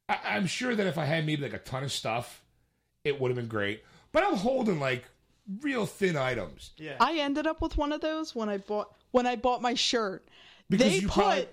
I, I'm sure that if I had maybe like a ton of stuff, it would have been great. But I'm holding like real thin items.
Yeah.
I ended up with one of those when I bought when I bought my shirt.
Because
they
you
put
probably-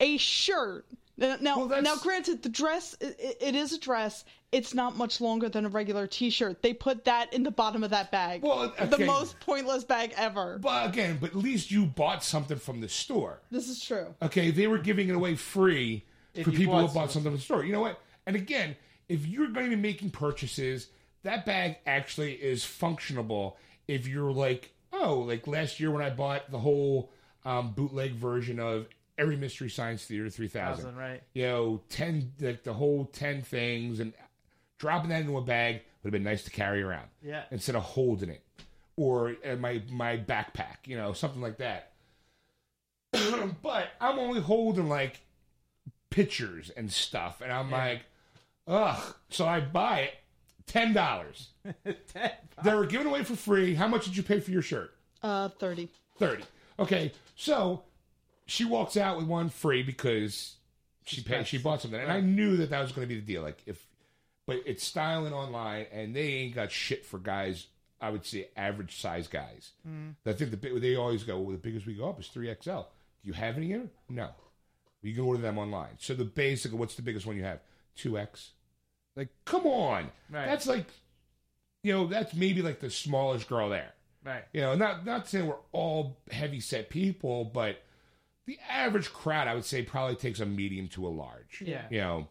a shirt. Now, now,
Well,
now, granted, the dress it, it is a dress. It's not much longer than a regular T-shirt. They put that in the bottom of that bag.
Well,
the most pointless bag ever.
But again, but at least you bought something from the store.
This is true.
Okay, they were giving it away free
If
for people
bought
who bought
something.
something from the store. You know what? And again, if you're going to be making purchases, that bag actually is functionable. If you're like, oh, like last year when I bought the whole um, bootleg version of every Mystery Science Theater three thousand.
Thousand, right?
You know, ten like the whole ten things, and dropping that into a bag would have been nice to carry around
Yeah.
instead of holding it, or uh, my my backpack, you know, something like that. [CLEARS THROAT] but I'm only holding like pictures and stuff, and I'm
Yeah.
like, ugh. So I buy it, ten dollars. [LAUGHS] They were giving away for free. How much did you pay for your shirt?
Uh, thirty.
30. Okay, so she walks out with one free because she paid, she bought something, and I knew that that was going to be the deal. Like if, but it's Stylin' Online, and they ain't got shit for guys. I would say average size guys. Mm. I think the big they always go. Well, the biggest we go up is three XL. Do you have any here? No. You can order them online. So the basic, what's the biggest one you have? Two X. Like, come on.
Right.
That's like, you know, that's maybe like the smallest girl there.
Right.
You know, not not saying we're all heavy set people, but the average crowd, I would say, probably takes a medium to a large.
Yeah.
You know,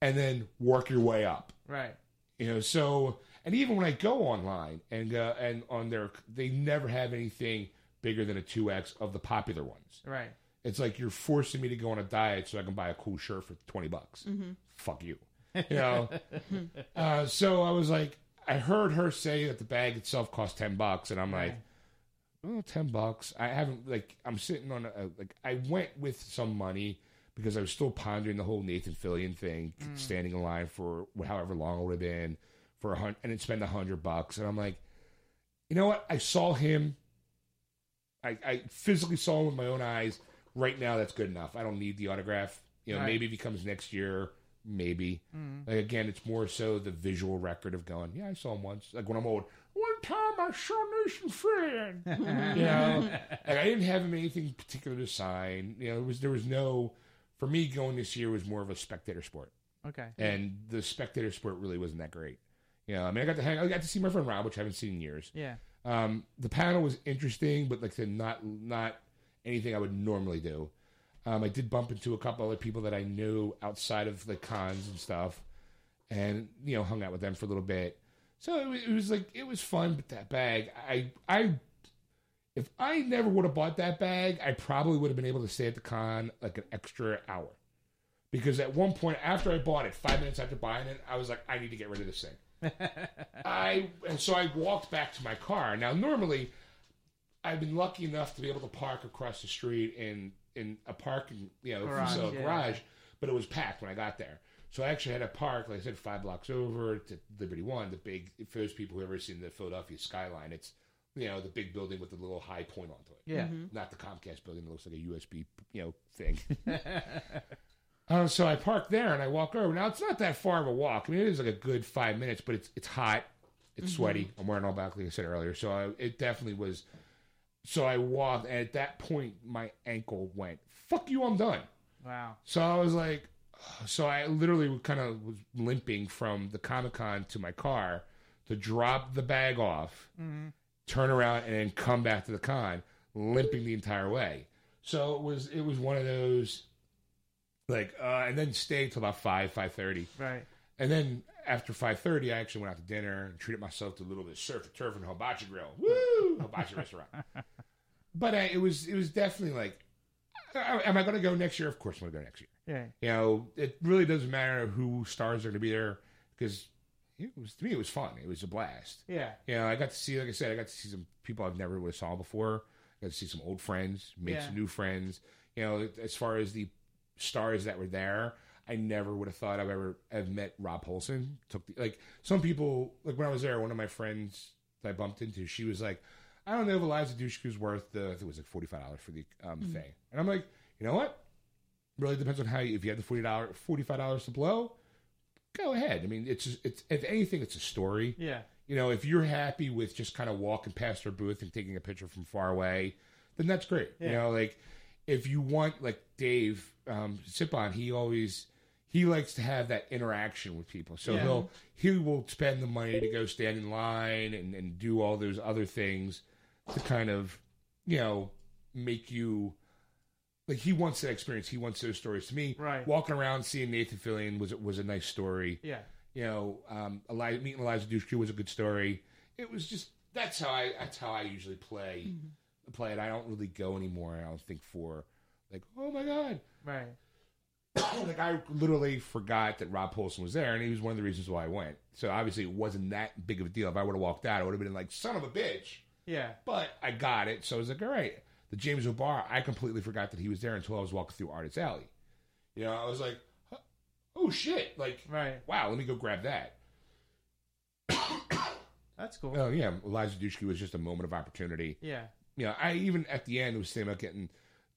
and then work your way up.
Right.
You know, so and even when I go online and uh, and on their, they never have anything bigger than a two X of the popular ones.
Right.
It's like you're forcing me to go on a diet so I can buy a cool shirt for twenty bucks. Fuck you. You know. [LAUGHS] uh, so I was like, I heard her say that the bag itself cost ten bucks, and I'm like, oh, 10 bucks. I haven't like I'm sitting on a, like I went with some money because I was still pondering the whole Nathan Fillion thing, mm. standing in line for however long it would have been for a hundred, and then spend a hundred bucks, and I'm like, you know what? I saw him. I, I physically saw him with my own eyes. Right now, that's good enough. I don't need the autograph. You know,
Right.
maybe if he comes next year, maybe. Mm. Like again, it's more so the visual record of going. Yeah, I saw him once. Like when I'm old. Time I saw Nathan Fillion. [LAUGHS] you know, like I didn't have him anything particular to sign. You know, it was there was no. For me, going this year was more of a spectator sport,
Okay.
and the spectator sport really wasn't that great. You know, I mean, I got to hang, I got to see my friend Rob, which I haven't seen in years.
Yeah.
Um, the panel was interesting, but like I said, not not anything I would normally do. Um, I did bump into a couple other people that I knew outside of the cons and stuff, and you know, hung out with them for a little bit. So it was, it was like it was fun, but that bag, I I if I never would have bought that bag, I probably would have been able to stay at the con like an extra hour. Because at one point after I bought it, five minutes after buying it, I was like, I need to get rid of this thing. [LAUGHS] I and so I walked back to my car. Now normally I've been lucky enough to be able to park across the street in in a parking you know
Garage,
so
yeah.
garage, but it was packed when I got there. So I actually had a park, like I said, five blocks over to Liberty One, the big for those people who ever seen the Philadelphia skyline. It's you know the big building with the little high point onto it
Yeah.
not the Comcast building that looks like a USB, you know, thing. [LAUGHS] uh, so I park there and I walk over. Now it's not that far of a walk. I mean, it is like a good five minutes, but it's it's hot, it's sweaty. I'm wearing all black, like I said earlier. So I, it definitely was. So I walked, and at that point, my ankle went. Fuck you, I'm done.
Wow.
So I was like, so I literally kind of was limping from the Comic Con to my car to drop the bag off, turn around, and then come back to the con, limping the entire way. So it was it was one of those, like, uh, and then stayed till about five five thirty,
Right.
and then after five thirty, I actually went out to dinner and treated myself to a little bit of surf and turf and hibachi grill. Woo, hibachi restaurant. [LAUGHS] But uh, it was it was definitely like, am I going to go next year? Of course, I'm going to go next year.
Yeah.
You know, it really doesn't matter who stars are going to be there because it was to me it was fun. It was a blast.
Yeah.
You know, I got to see, like I said, I got to see some people I've never would have saw before. I got to see some old friends, make
Yeah.
some new friends. You know, as far as the stars that were there, I never would have thought I've ever have met Rob Paulsen. Took the, like some people, like when I was there, one of my friends that I bumped into, she was like, I don't know if Eliza Dushku's worth the, I think it was like forty five dollars for the um, thing, and I'm like, you know what? Really depends on how you, if you have the forty dollars, forty five dollars to blow, go ahead. I mean, it's it's if anything, it's a story
Yeah.
you know, if you're happy with just kind of walking past her booth and taking a picture from far away, then that's great. You know, like if you want, like Dave um, Sipon, he always he likes to have that interaction with people. So
Yeah.
he'll he will spend the money to go stand in line and, and do all those other things to kind of you know make you like he wants that experience. He wants those stories. To me,
Right.
walking around seeing Nathan Fillion was was a nice story
Yeah.
you know, um, Eli- meeting Eliza Dushku was a good story. It was just that's how I that's how I usually play play it. I don't really go anymore. I don't think for Like, oh my god,
Right. [COUGHS]
like I literally forgot that Rob Paulsen was there, and he was one of the reasons why I went. So obviously, it wasn't that big of a deal. If I would have walked out, I would have been like, son of a bitch.
Yeah.
But I got it, so I was like, all right. The James O'Barr, I completely forgot that he was there until I was walking through Artist Alley. You know, I was like, oh shit, like,
Right.
wow, let me go grab that.
That's cool.
Oh yeah, Eliza Dushku was just a moment of opportunity.
yeah.
You know, I even at the end was thinking about getting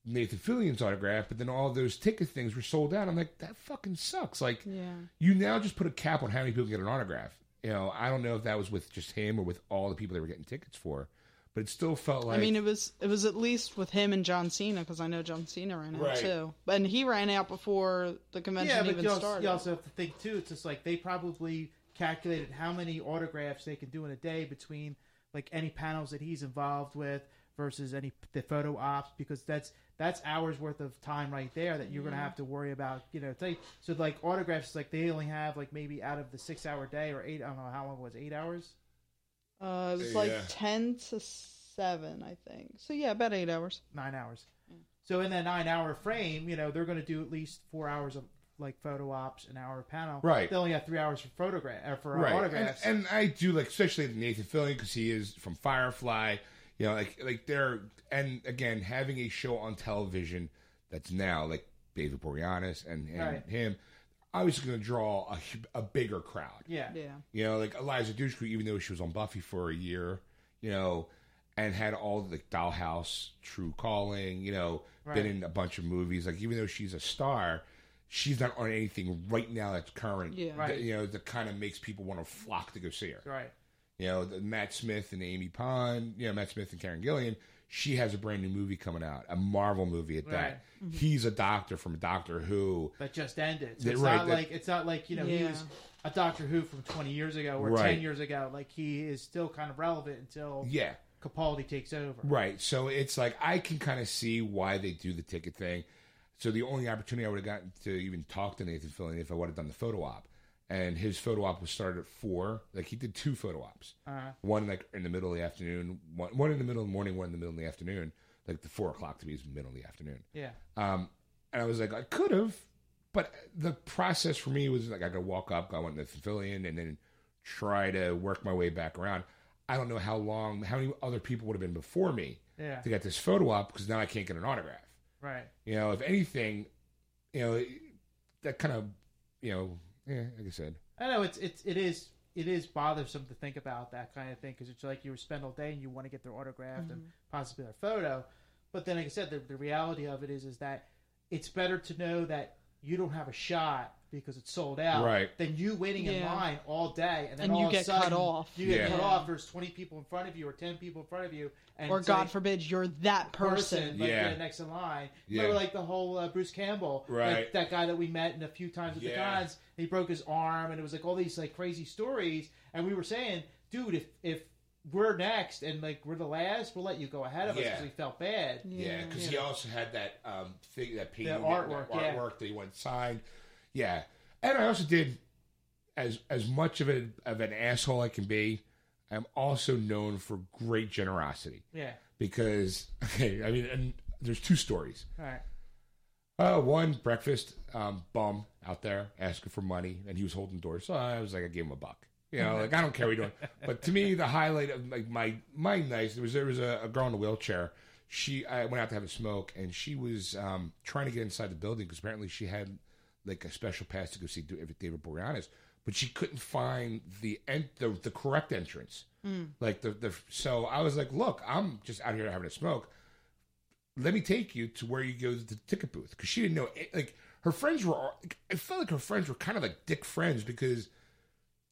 Nathan Fillion's autograph, but then all those ticket things were sold out. I'm like, that fucking sucks. Like,
Yeah.
you now just put a cap on how many people get an autograph. You know, I don't know if that was with just him or with all the people they were getting tickets for, but it still felt like
I mean, it was it was at least with him and John Cena because I know John Cena ran out
Right.
too, and he ran out before the convention
Yeah, but
even
you also,
started.
you also have to think too. It's just like they probably calculated how many autographs they can do in a day between like any panels that he's involved with versus any the photo ops because that's that's hours worth of time right there that you're gonna have to worry about. You know, take so like autographs like they only have like maybe out of the six hour day or eight. I don't know how long it was eight hours.
uh, it was like ten to seven, I think. So yeah, about eight hours.
nine hours. So in that nine hour frame, you know, they're going to do at least four hours of like photo ops, an hour of panel.
Right.
They only have three hours for photograph or for uh,
right. And,
autographs.
and I do like, especially Nathan Fillion because he is from Firefly. You know, like like they're and again having a show on television that's now like David Boreanaz and, and
Right.
him. I was going to draw a, a bigger crowd.
yeah.
Yeah.
You know, like Eliza Dushku, even though she was on Buffy for a year, you know, and had all the Dollhouse, True Calling, you know,
Right.
been in a bunch of movies. Like even though she's a star, she's not on anything right now that's current.
Yeah.
Right.
That, you know, that kind of makes people want to flock to go see her.
Right.
You know, the Matt Smith and Amy Pond, you know, Matt Smith and Karen Gillan. She has a brand new movie coming out, a Marvel movie at that. Mm-hmm. He's a doctor from Doctor Who.
That just ended. So it's
right,
not
that-
like it's not like you know he
Yeah.
was a Doctor Who from twenty years ago or
Right.
ten years ago. Like he is still kind of relevant until
Yeah.
Capaldi takes over.
Right. So it's like I can kind of see why they do the ticket thing. So the only opportunity I would have gotten to even talk to Nathan Fillion if I would have done the photo op. And his photo op was started at four. Like he did two photo ops.
Uh,
One like in the middle of the afternoon, one, one in the middle of the morning, one in the middle of the afternoon. Like the four o'clock to me is middle of the afternoon.
yeah.
Um, and I was like, I could have, but the process for me was like I got to walk up, go on the Fillion, and then try to work my way back around. I don't know how long, how many other people would have been before me
Yeah.
to get this photo op because now I can't get an autograph.
Right.
You know, if anything, you know, that kind of, you know, yeah, like I said,
I know it's it's it is it is bothersome to think about that kind of thing because it's like you spend all day and you want to get their autograph and mm-hmm. possibly their photo, but then like I said, the, the reality of it is is that it's better to know that you don't have a shot because it's sold out,
Right.
Then you waiting in
Yeah.
line all day and then
And
all
you
of
get
a sudden,
cut off.
You get
Yeah.
cut
Yeah.
off. There's 20 people in front of you or 10 people in front of you, and
Or
it's
God
like,
forbid you're that person.
like
Yeah.
yeah. next in line.
Yeah.
Remember, like the whole uh, Bruce Campbell,
Right.
Like, that guy that we met in a few times at the
Yeah.
cons. He broke his arm, and it was like all these like crazy stories. And we were saying, dude, if if we're next and like we're the last, we'll let you go ahead of us
Yeah.
because we felt bad.
yeah, because he also had that um thing, that painting,
That
that
artwork, yeah.
artwork that he went signed. Yeah, and I also did as as much of a of an asshole I can be. I'm also known for great generosity
Yeah.
because [LAUGHS] okay, I mean, and there's two stories.
All right.
Uh, one breakfast um, bum out there asking for money, and he was holding doors. So I was like, I gave him a buck. You know, like I don't care what you're doing. [LAUGHS] But to me, the highlight of like my my night there was there was a, a girl in a wheelchair. She I went out to have a smoke, and she was um, trying to get inside the building because apparently she had like a special pass to go see David Boreanaz, but she couldn't find the en- the, the correct entrance. Mm. Like the the so I was like, look, I'm just out here having a smoke let me take you to where you go to the ticket booth because she didn't know eh, like her friends were i felt like her friends were kind of like dick friends because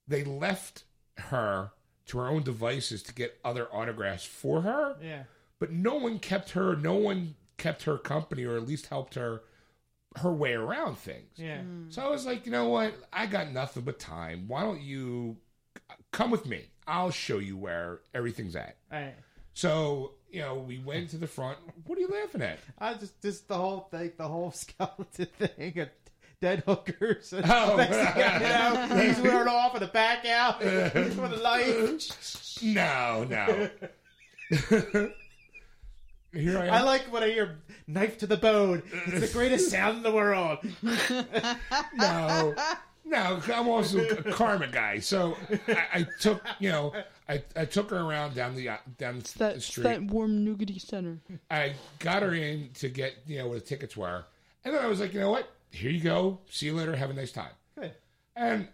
they left her to her own devices to get other autographs for her
Yeah.
but no one kept her no one kept her company or at least helped her her way around things
Yeah. Mm.
so i was like you know what i got nothing but time why don't you come with me i'll show you where everything's at
Right.
so you know we went to the front what are you laughing at
I just just the whole thing, the whole [LAUGHS] skeleton thing, of dead hookers. [LAUGHS] And
Oh.
next thing you know, he's wearing off and the back out [LAUGHS] for the light.
No, no. Here I am.
I like when I hear "knife to the bone." It's the greatest [LAUGHS] sound in the world. [LAUGHS]
no, no, I'm also a karma guy. So I, I took, you know, I, I took her around down the uh, down
That,
the
it's
street.
that warm nougaty center.
I got her in to get, you know, where the tickets were, and then I was like, you know what? Here you go. See you later. Have a nice time.
Good.
And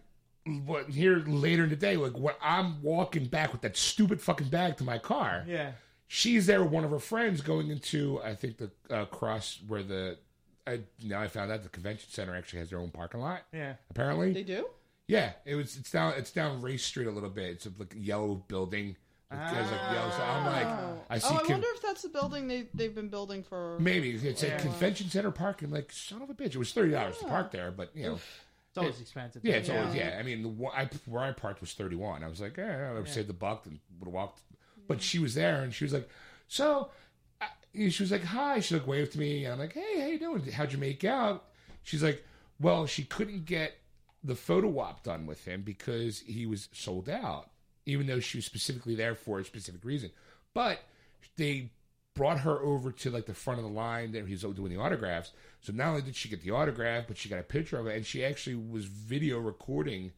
what here later in the day, like when I'm walking back with that stupid fucking bag to my car,
Yeah.
She's there with one of her friends going into I think the uh, cross where the I now I found out the convention center actually has their own parking lot.
Yeah.
Apparently,
They do?
yeah, it was. It's down. It's down Race Street a little bit. It's a like yellow building. It has like yellow. So I'm like, I see.
Oh, I
con-
wonder if that's the building they, they've been building for.
maybe it's a
Yeah.
convention center parking. Like son of a bitch. It was thirty dollars to park there, but you know,
It's always expensive.
yeah, it's
yeah.
always yeah. I mean, the one, I, where I parked was thirty one. I was like, yeah, I would saved the buck and would have walked. But she was there and she was like, so. She was like, hi. She like waved to me, and I'm like, hey, how you doing? How'd you make out? She's like, well, she couldn't get the photo op done with him because he was sold out, even though she was specifically there for a specific reason. But they brought her over to like the front of the line that he's doing the autographs. So not only did she get the autograph, but she got a picture of it, and she actually was video recording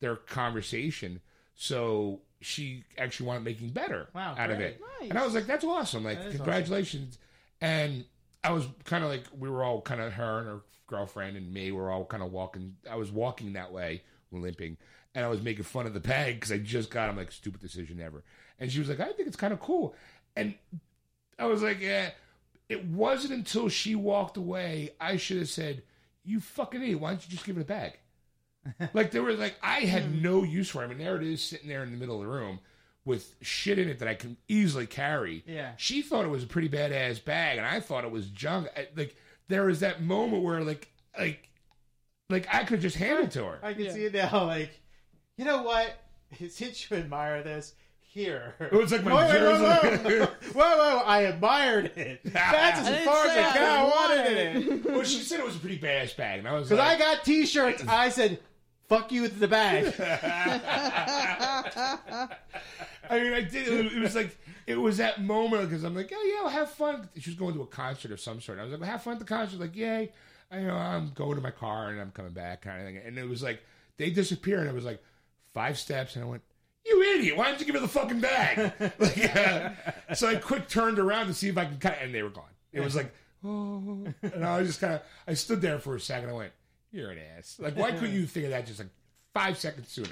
their conversation. So she actually wanted making better
Wow,
out of it.
Nice.
And I was like, that's awesome. Like,
That
congratulations. And I was kind of like, we were all kind of her and her girlfriend and me were all kind of walking. I was walking that way, limping, and I was making fun of the bag because I just got. I'm like, stupid decision ever. And she was like, I think it's kind of cool. And I was like, yeah. It wasn't until she walked away I should have said, "You fucking idiot! Why don't you just give it a bag?" [LAUGHS] like there was like I had hmm. no use for it. and there it is sitting there in the middle of the room with shit in it that I can easily carry.
Yeah.
She thought it was a pretty badass bag, and I thought it was junk. I, like there was that moment where like like like I could just hand it to her.
I can
Yeah.
see it now. Like, you know what? Since you admire this, here.
It was like my
whoa, whoa, whoa,
jersey. [LAUGHS]
whoa, whoa, whoa! I admired it. [LAUGHS] That's as far as I
I
got. I
wanted
wanted it.
well, she said it was a pretty badass bag, and I was like,
Because
like,
I got T-shirts. I said, "Fuck you with the bag." [LAUGHS]
I mean, I did. It was, like it was that moment because I'm like, oh yeah, I'll have fun. She was going to a concert of some sort. I was like, well, have fun at the concert. Like, yay! I you know I'm going to my car and I'm coming back, kind of thing. And it was like they disappear, and it was like five steps, and I went. You idiot! Why didn't you give me the fucking bag? [LAUGHS] like, uh, so I quick turned around to see if I could cut, and they were gone. It was like, oh, and I was just kind of, I stood there for a second. I went, "You're an ass!" Like, why couldn't [LAUGHS] you think of that just like five seconds sooner?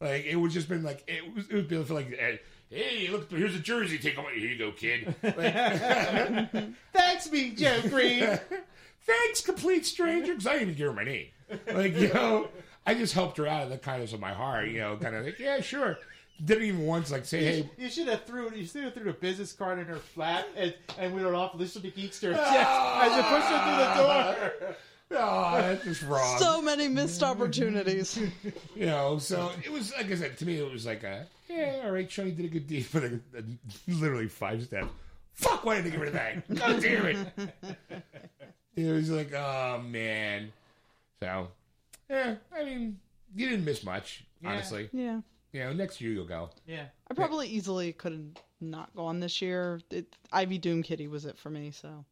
Like, it would just been like it was. It would be like, eh, "Hey, look, here's a jersey. Take on. Here you go, kid." Like, [LAUGHS]
Thanks, me, Joe Greene. [LAUGHS]
Thanks, complete stranger. Because I didn't even give her my name. Like, you know, I just helped her out of the kindness of my heart. You know, kind of like, yeah, sure. Didn't even once like say, "Hey,
You should have threw you should have threw a business card in her flat and, and we went off. Listen to Geekster
Ah.
as you push her through the door. [LAUGHS]
oh, that's just wrong."
So many missed opportunities. [LAUGHS]
you know, so it was like I said to me, it was like a yeah, all right, Sean, you did a good deed, [LAUGHS] but a, a, literally five steps. Fuck! Why didn't I give her the bag? God damn it! It was like, oh man. So, yeah, I mean, you didn't miss much,
Yeah.
honestly.
Yeah.
You know, next year you'll go.
Yeah.
I probably easily could have not gone this year. It, Ivy Doom Kitty was it for me, so.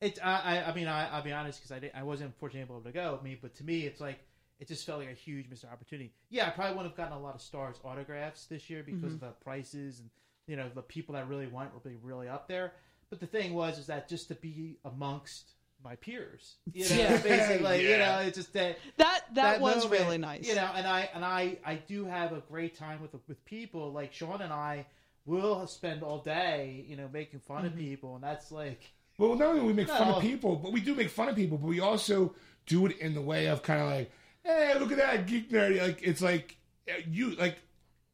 It, I, I, I mean, I, I'll be honest because I, didn't- I wasn't fortunately able to go. Me, but to me, it's like it just felt like a huge missed opportunity. Yeah, I probably wouldn't have gotten a lot of stars autographs this year because of the prices and you know the people that really want were really, really up there. But the thing was, is that just to be amongst my peers, you know, [LAUGHS]
Yeah.
basically, you
Yeah.
know, it's just that
That that, was
moment,
really nice.
You know, and I and I I do have a great time with with people like Sean and I will spend all day, you know, making fun
Mm-hmm.
of people, and that's like.
Well, not only do we make fun of people, but we do make fun of people, but we also do it in the way of kind of like, hey, look at that geek nerd. Like it's like uh, you like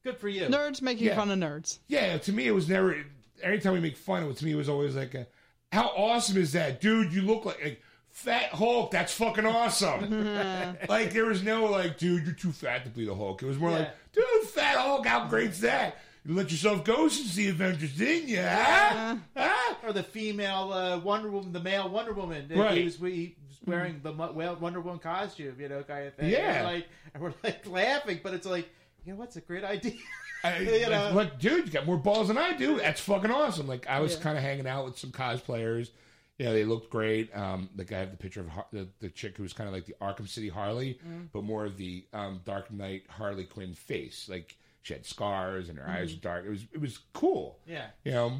Good for you.
Nerds making
Yeah.
fun of nerds.
yeah. To me, it was never. Anytime we make fun of it, to me, it was always like, a, how awesome is that, dude? You look like. like Fat Hulk, that's fucking awesome. [LAUGHS] like there was no like, dude, you're too fat to be the Hulk. It was more
Yeah.
like, dude, Fat Hulk, how great's that? You let yourself go since the Avengers, didn't you? Huh? Huh?
Or the female uh, Wonder Woman, the male Wonder Woman.
Right.
He was, he was wearing the well, Wonder Woman costume, you know, kind of thing.
Yeah.
And, like, and we're like [LAUGHS] laughing, but it's like, you know what's a great idea?
I, [LAUGHS]
You
like,
know?
look, dude, you got more balls than I do. That's fucking awesome. Like I was
Yeah.
kind of hanging out with some cosplayers. You know, they looked great. Um, like I have the picture of Har- the, the chick who was kind of like the Arkham City Harley,
Mm-hmm.
but more of the um, Dark Knight Harley Quinn face. Like she had scars and her eyes
Mm-hmm.
were dark. It was it was cool.
yeah.
You know,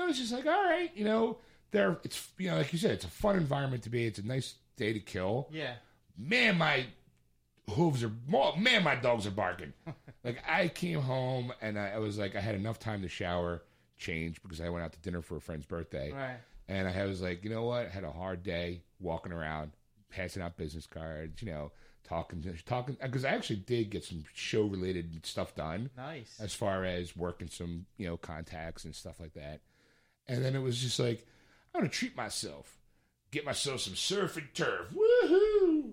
I was just like, all right, you know, there. It's you know, like you said, it's a fun environment to be. It's a nice day to kill
Yeah.
man, my hooves are man, my dogs are barking. [LAUGHS] like I came home and I, I was like, I had enough time to shower, change because I went out to dinner for a friend's birthday,
Right.
and I was like, you know what? I had a hard day walking around, passing out business cards, you know, talking, talking because I actually did get some show related stuff done
Nice.
as far as working some you know contacts and stuff like that. And then it was just like I'm gonna treat myself, get myself some surf and turf, woohoo!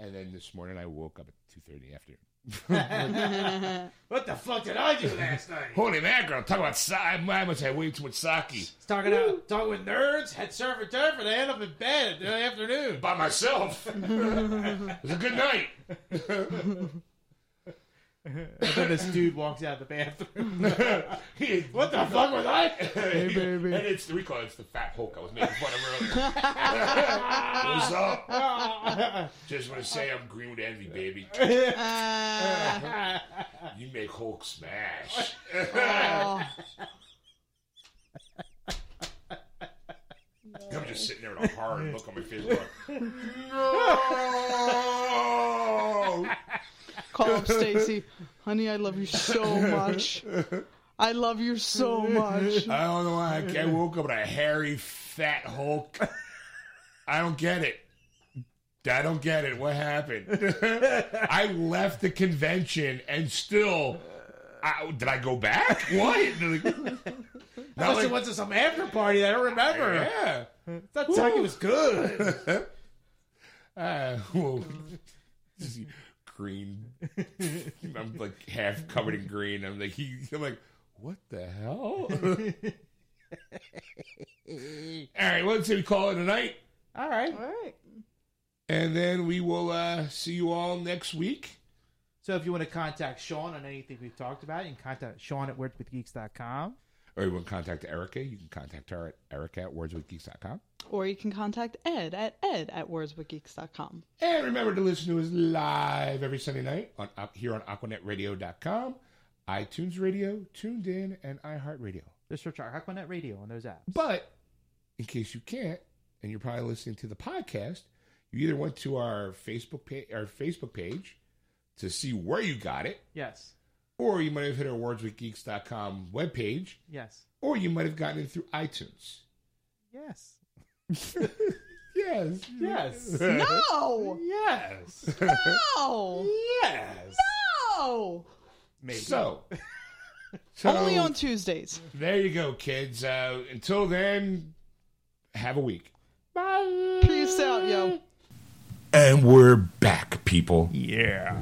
And then this morning I woke up at two thirty in the [LAUGHS]
what the fuck did I do last night?
Holy mackerel! Talk about sake. I must have way too much sake
Talking out, talking with nerds, had surf and turf, and I end up in bed in the afternoon.
by myself. [LAUGHS] it was a good night. [LAUGHS]
And then this dude walks out of the bathroom. [LAUGHS]
He-
what the fuck was I?
Hey, baby. And it's we call it it's the fat Hulk I was making fun of earlier. [LAUGHS] What's up? [LAUGHS] Just want to say I'm green with envy, baby. You make Hulk smash.
oh,
I'm just sitting there with a hard look on my face. Going, no!
Call up Stacy, honey. I love you so much. I love you so much.
I don't know why I, I woke up with a hairy, fat Hulk. I don't get it. I don't get it. What happened? I left the convention and still. I, did I go back? What? [LAUGHS] Not
Unless
like-
it went to some after party that I don't remember.
yeah.
That time it was good. [LAUGHS]
Uh, well, [LAUGHS] green. [LAUGHS] I'm like half covered in green. I'm like, he, I'm like, what the hell? [LAUGHS] All right, well, let's say we call it a night,
All right.
All right.
and then we will uh, see you all next week.
So if you want to contact Sean on anything we've talked about, you can contact Sean at wordswithgeeks.com.
Or you want to contact Erica, you can contact her at erica at wordswithgeeks.com.
Or you can contact Ed at ed at wordswithgeeks.com.
And remember to listen to us live every Sunday night on uh, here on AquanetRadio.com, iTunes Radio, TuneIn, and iHeartRadio.
Just search our Aquanet Radio on those apps.
But in case you can't, and you're probably listening to the podcast, you either went to our Facebook page, our Facebook page to see where you got it,
Yes.
or you might have hit our wordswithgeeks.com webpage,
Yes.
or you might have gotten it through iTunes.
Yes. [LAUGHS]
Yes.
Yes.
No!
yes.
No!
yes.
No!
Maybe.
So, [LAUGHS] so
Only on Tuesdays.
there you go, kids. Uh, until then, have a week.
Bye.
Peace out, yo.
And we're back, people.
Yeah.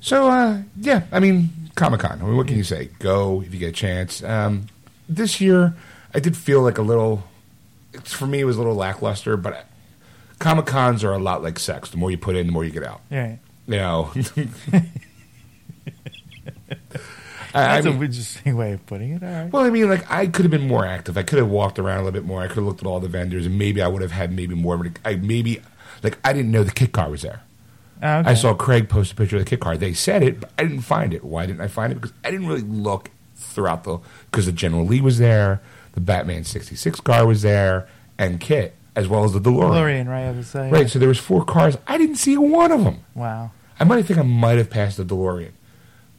So, uh, yeah, I mean, Comic Con. I mean, what can you say? Go if you get a chance. Um, this year, I did feel like a little. For me, it was a little lackluster, but Comic Cons are a lot like sex. The more you put in, the more you get out.
Yeah.
You know. [LAUGHS] I, I
That's
mean-
a interesting [LAUGHS] way of putting it. Right.
well, I mean, like I could have been more active. I could have walked around a little bit more. I could have looked at all the vendors, and maybe I would have had maybe more. of a- I maybe like I didn't know the KITT car was there.
Oh, okay.
I saw Craig post a picture of the KITT car. They said it, but I didn't find it. Why didn't I find it? Because I didn't really look throughout the because the General Lee was there, the Batman sixty six car was there, and KITT as well as the DeLorean.
DeLorean, right? I was saying.
Right. So there was four cars. I didn't see one of them.
Wow.
I might think I might have passed the DeLorean,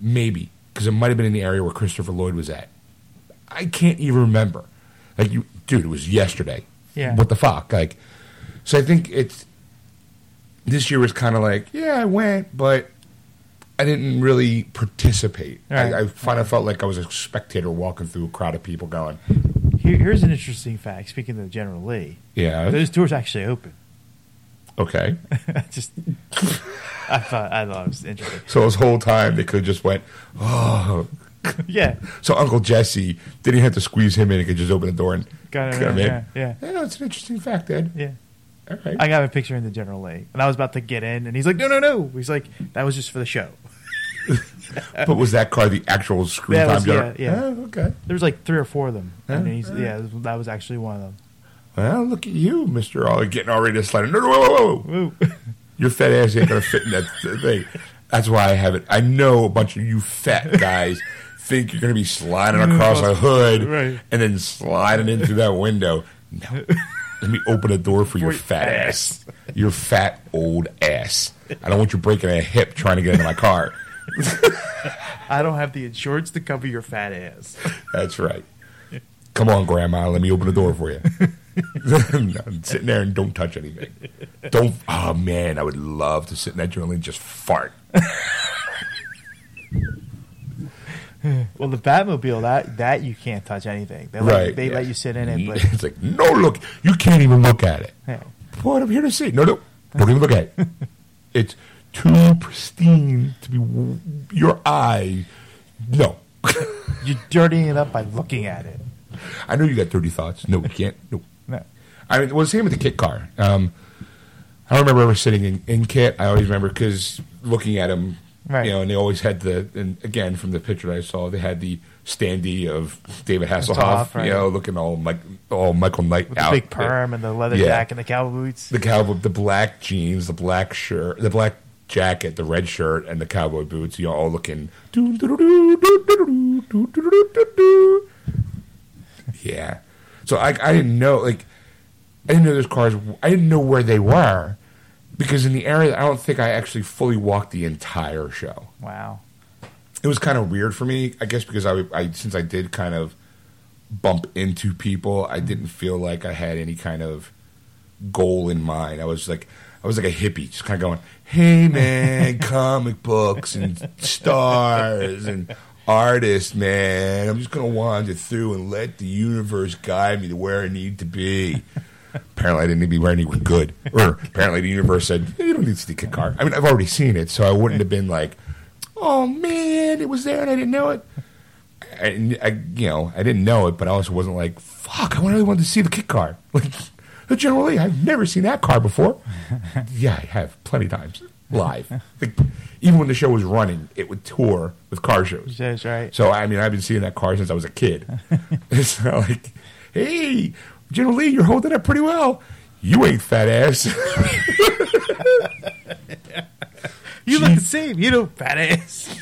maybe because it might have been in the area where Christopher Lloyd was at. I can't even remember. Like you, dude, it was yesterday.
Yeah.
What the fuck? Like, so I think it's this year was kind of like, yeah, I went, but I didn't really participate.
Right.
I, I kind of felt like I was a spectator walking through a crowd of people going,
Here, here's an interesting fact. Speaking of General Lee,
yeah,
those doors actually open.
okay.
I [LAUGHS] just, I thought, I thought it was interesting.
So this whole time they could have just went, oh. [LAUGHS]
Yeah.
So Uncle Jesse didn't have to squeeze him in; he could just open the door and
Got it.
come in.
Yeah. Yeah.
Yeah, it's an interesting fact, Ed.
Yeah.
All right.
I got a picture in the General Lee, and I was about to get in, and he's like, "No, no, no." He's like, "That was just for the show." [LAUGHS]
but was that car the actual screen
That
time
was- yeah, yeah.
Oh, okay.
There was like three or four of them. and
Yeah,
he's, yeah, that was actually one of them.
Well, look at you, Mister. All getting all ready to slide. No, no, whoa, whoa, whoa. [LAUGHS] Your fat ass ain't gonna fit in that thing. That's why I have it. I know a bunch of you fat guys [LAUGHS] think you're gonna be sliding across a hood
Right.
and then sliding in through that window. No. Let me open a door for your
your
fat
fat
ass. Your fat old ass. I don't want you breaking a hip trying to get into my car. [LAUGHS]
I don't have the insurance to cover your fat ass.
That's right. Come on, Grandma. Let me open the door for you. [LAUGHS] no, sitting there and don't touch anything. Don't. Oh man, I would love to sit in that joint and just fart.
Well, the Batmobile that that you can't touch anything. They let,
Right.
they
yeah.
let you sit in it, but
it's like no look. You can't even look at it.
yeah.
What I'm here to see. No, no. Don't even look at it. [LAUGHS] It's too pristine to be your eye. No. [LAUGHS]
you're dirtying it up by looking at it.
I know you got dirty thoughts. No, you can't. No.
No.
I mean, well, the same with the KITT car. Um, I don't remember ever sitting in, in KITT. I always remember because looking at them,
Right.
you know, and they always had the, and again, from the picture that I saw, they had the standee of David Hasselhoff,
Hasselhoff, right.
you know, looking all, Mike, all Michael Knight
With the big perm and the leather
Yeah.
jacket and the cowboy boots.
The cowboy, the black jeans, the black shirt, the black jacket, the red shirt, and the cowboy boots, you know, all looking. Yeah. So I, I didn't know, like, I didn't know those cars, I didn't know where they were because in the area, I don't think I actually fully walked the entire show.
Wow.
It was kind of weird for me, I guess, because I, I since I did kind of bump into people, I didn't feel like I had any kind of goal in mind. I was like, I was like a hippie, just kind of going, "Hey man, [LAUGHS] comic books and stars and artists, man. I'm just gonna wander through and let the universe guide me to where I need to be." apparently, I didn't need to be where need good, or apparently the universe said, "Hey, "You don't need to see KITT Car." I mean, I've already seen it, so I wouldn't have been like, "Oh man, it was there and I didn't know it." I, I, you know, I didn't know it, but I also wasn't like, "Fuck!" I really wanted to see the KITT car. [LAUGHS] Like, the General Lee, I've never seen that car before. [LAUGHS] yeah, I have plenty of times live. Like, even when the show was running, it would tour with car shows.
That's right.
So I mean, I've been seeing that car since I was a kid. [LAUGHS] it's not like, hey, General Lee, you're holding up pretty well. You ain't fat ass. [LAUGHS]
You look the same. You know, fat ass.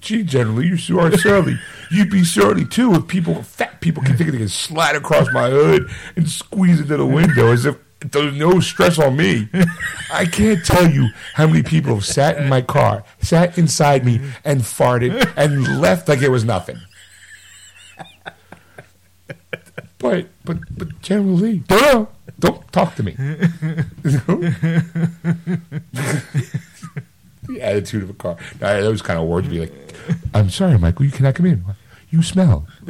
Gee, generally, Lee, you're so surly. You'd be surly too if people, fat people, can think they can slide across my hood and squeeze into the window as if there's no stress on me. I can't tell you how many people have sat in my car, sat inside me, and farted and left like it was nothing. But but but General Lee, don't don't talk to me. [LAUGHS] the attitude of a car. Now, those kind of words would be like, "I'm sorry, Michael, you cannot come in. You smell." [LAUGHS]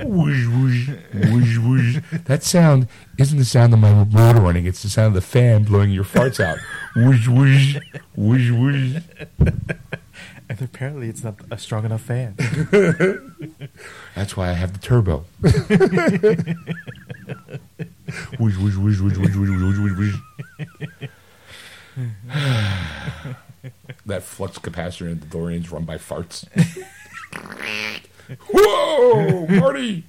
whoosh, whoosh, whoosh, whoosh. That sound isn't the sound of my motor running; it's the sound of the fan blowing your farts out. Whoosh, whoosh, whoosh, whoosh.
And apparently, it's not a strong enough fan. [LAUGHS]
That's why I have the turbo. Whoosh, whoosh, whoosh, whoosh, whoosh, whoosh, whoosh, whoosh, whoosh. that flux capacitor in the DeLorean's run by farts. [LAUGHS] Whoa, Marty!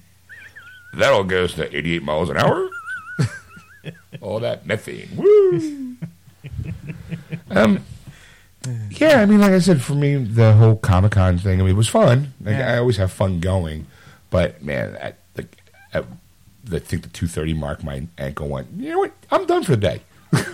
That all goes to 88 miles an hour. all that methane. Woo! um, yeah, I mean, like I said, for me, the whole Comic Con thing, I mean, it was fun. Like,
Yeah.
I always have fun going, but man, at the, at the I think the two thirty mark, my ankle went. You know what? I'm done for the day, [LAUGHS]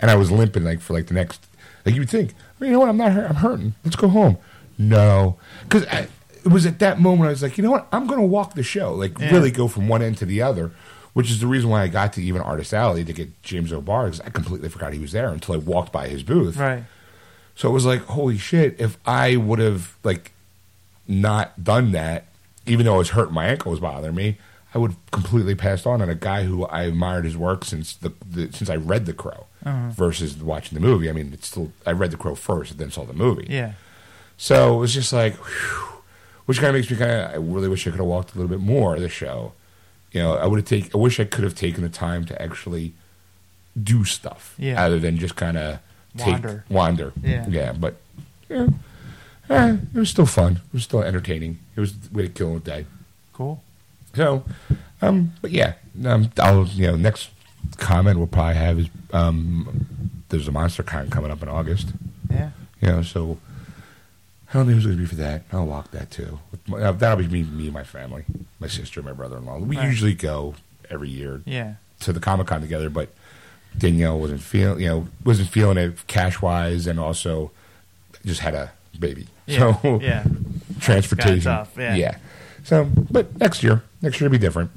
and I was limping like for like the next. Like you would think, well, you know what? I'm not. hurt. I'm hurting. Let's go home. No, because it was at that moment I was like, you know what? I'm going to walk the show. Like
Yeah.
really go from one end to the other. Which is the reason why I got to even Artist Alley to get James O'Barr because I completely forgot he was there until I walked by his booth.
right.
So it was like, holy shit! If I would have like not done that, even though it was hurting, my ankle was bothering me, I would have completely passed on on a guy who I admired his work since the, the since I read The Crow versus watching the movie. I mean, it's still I read The Crow first and then saw the movie.
Yeah.
So it was just like, whew, which kind of makes me kind of. I really wish I could have walked a little bit more of the show. You know, I would have taken. I wish I could have taken the time to actually do stuff,
Yeah.
other than just kind of take
Wander.
wander.
Yeah.
yeah, but yeah, eh, it was still fun. It was still entertaining. It was a way to kill a day.
Cool.
So, um, but yeah, um, I'll you know next comment we'll probably have is um, there's a Monster Con coming up in August.
Yeah.
You know, so I don't know who's going to be for that. I'll walk that too. Uh, That'll be me, me and my family, my sister, my brother-in-law. We
Right.
usually go every year
Yeah.
to the Comic Con together, but Danielle wasn't feeling, you know, wasn't feeling it cash wise, and also just had a baby,
Yeah.
so
yeah. [LAUGHS]
transportation.
tough, yeah.
So, but next year, next year will be different.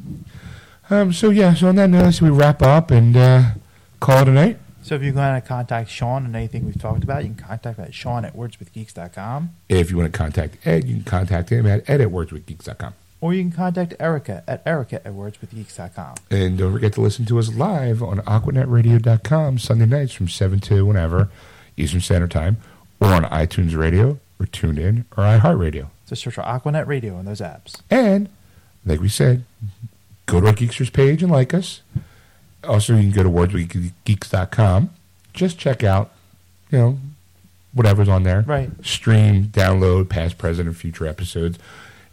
Um. So yeah. So on that note, so we wrap up and uh, call it a night.
So if you want to contact Sean on anything we've talked about, you can contact at Sean at wordswithgeeks.com.
If you want to contact Ed, you can contact him at ed at wordswithgeeks.com.
Or you can contact Erica at Erica at wordswithgeeks.com.
And don't forget to listen to us live on AquanetRadio.com Sunday nights from 7 to whenever, Eastern Standard Time, or on iTunes Radio, or TuneIn, or iHeartRadio.
Just search for Aquanet Radio on those apps.
And, like we said, go to our Geeksters page and like us. Also, you can go to wordswithgeeks.com. Just check out, you know, whatever's on there.
Right.
Stream, download past, present, and future episodes.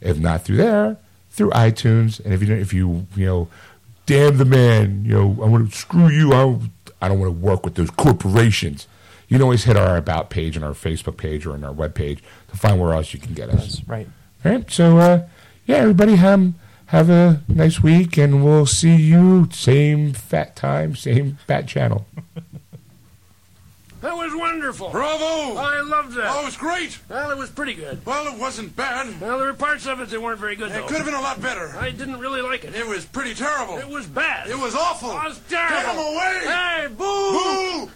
If not through there, through iTunes. And if you if you you know, damn the man, you know, I want to screw you. I I don't want to work with those corporations. You can always hit our about page on our Facebook page or on our web page to find where else you can get us.
That's right.
All right. So, uh, yeah, everybody, um, have a nice week, and we'll see you same fat time, same fat channel.
That was wonderful.
Bravo!
I loved that.
Oh, it was great.
Well, it was pretty good.
Well, it wasn't bad.
Well, there were parts of it that weren't very good,
It
though.
could have been a lot better.
I didn't really like it.
It was pretty terrible.
It was bad.
It was awful.
It was terrible.
Get him away!
Hey!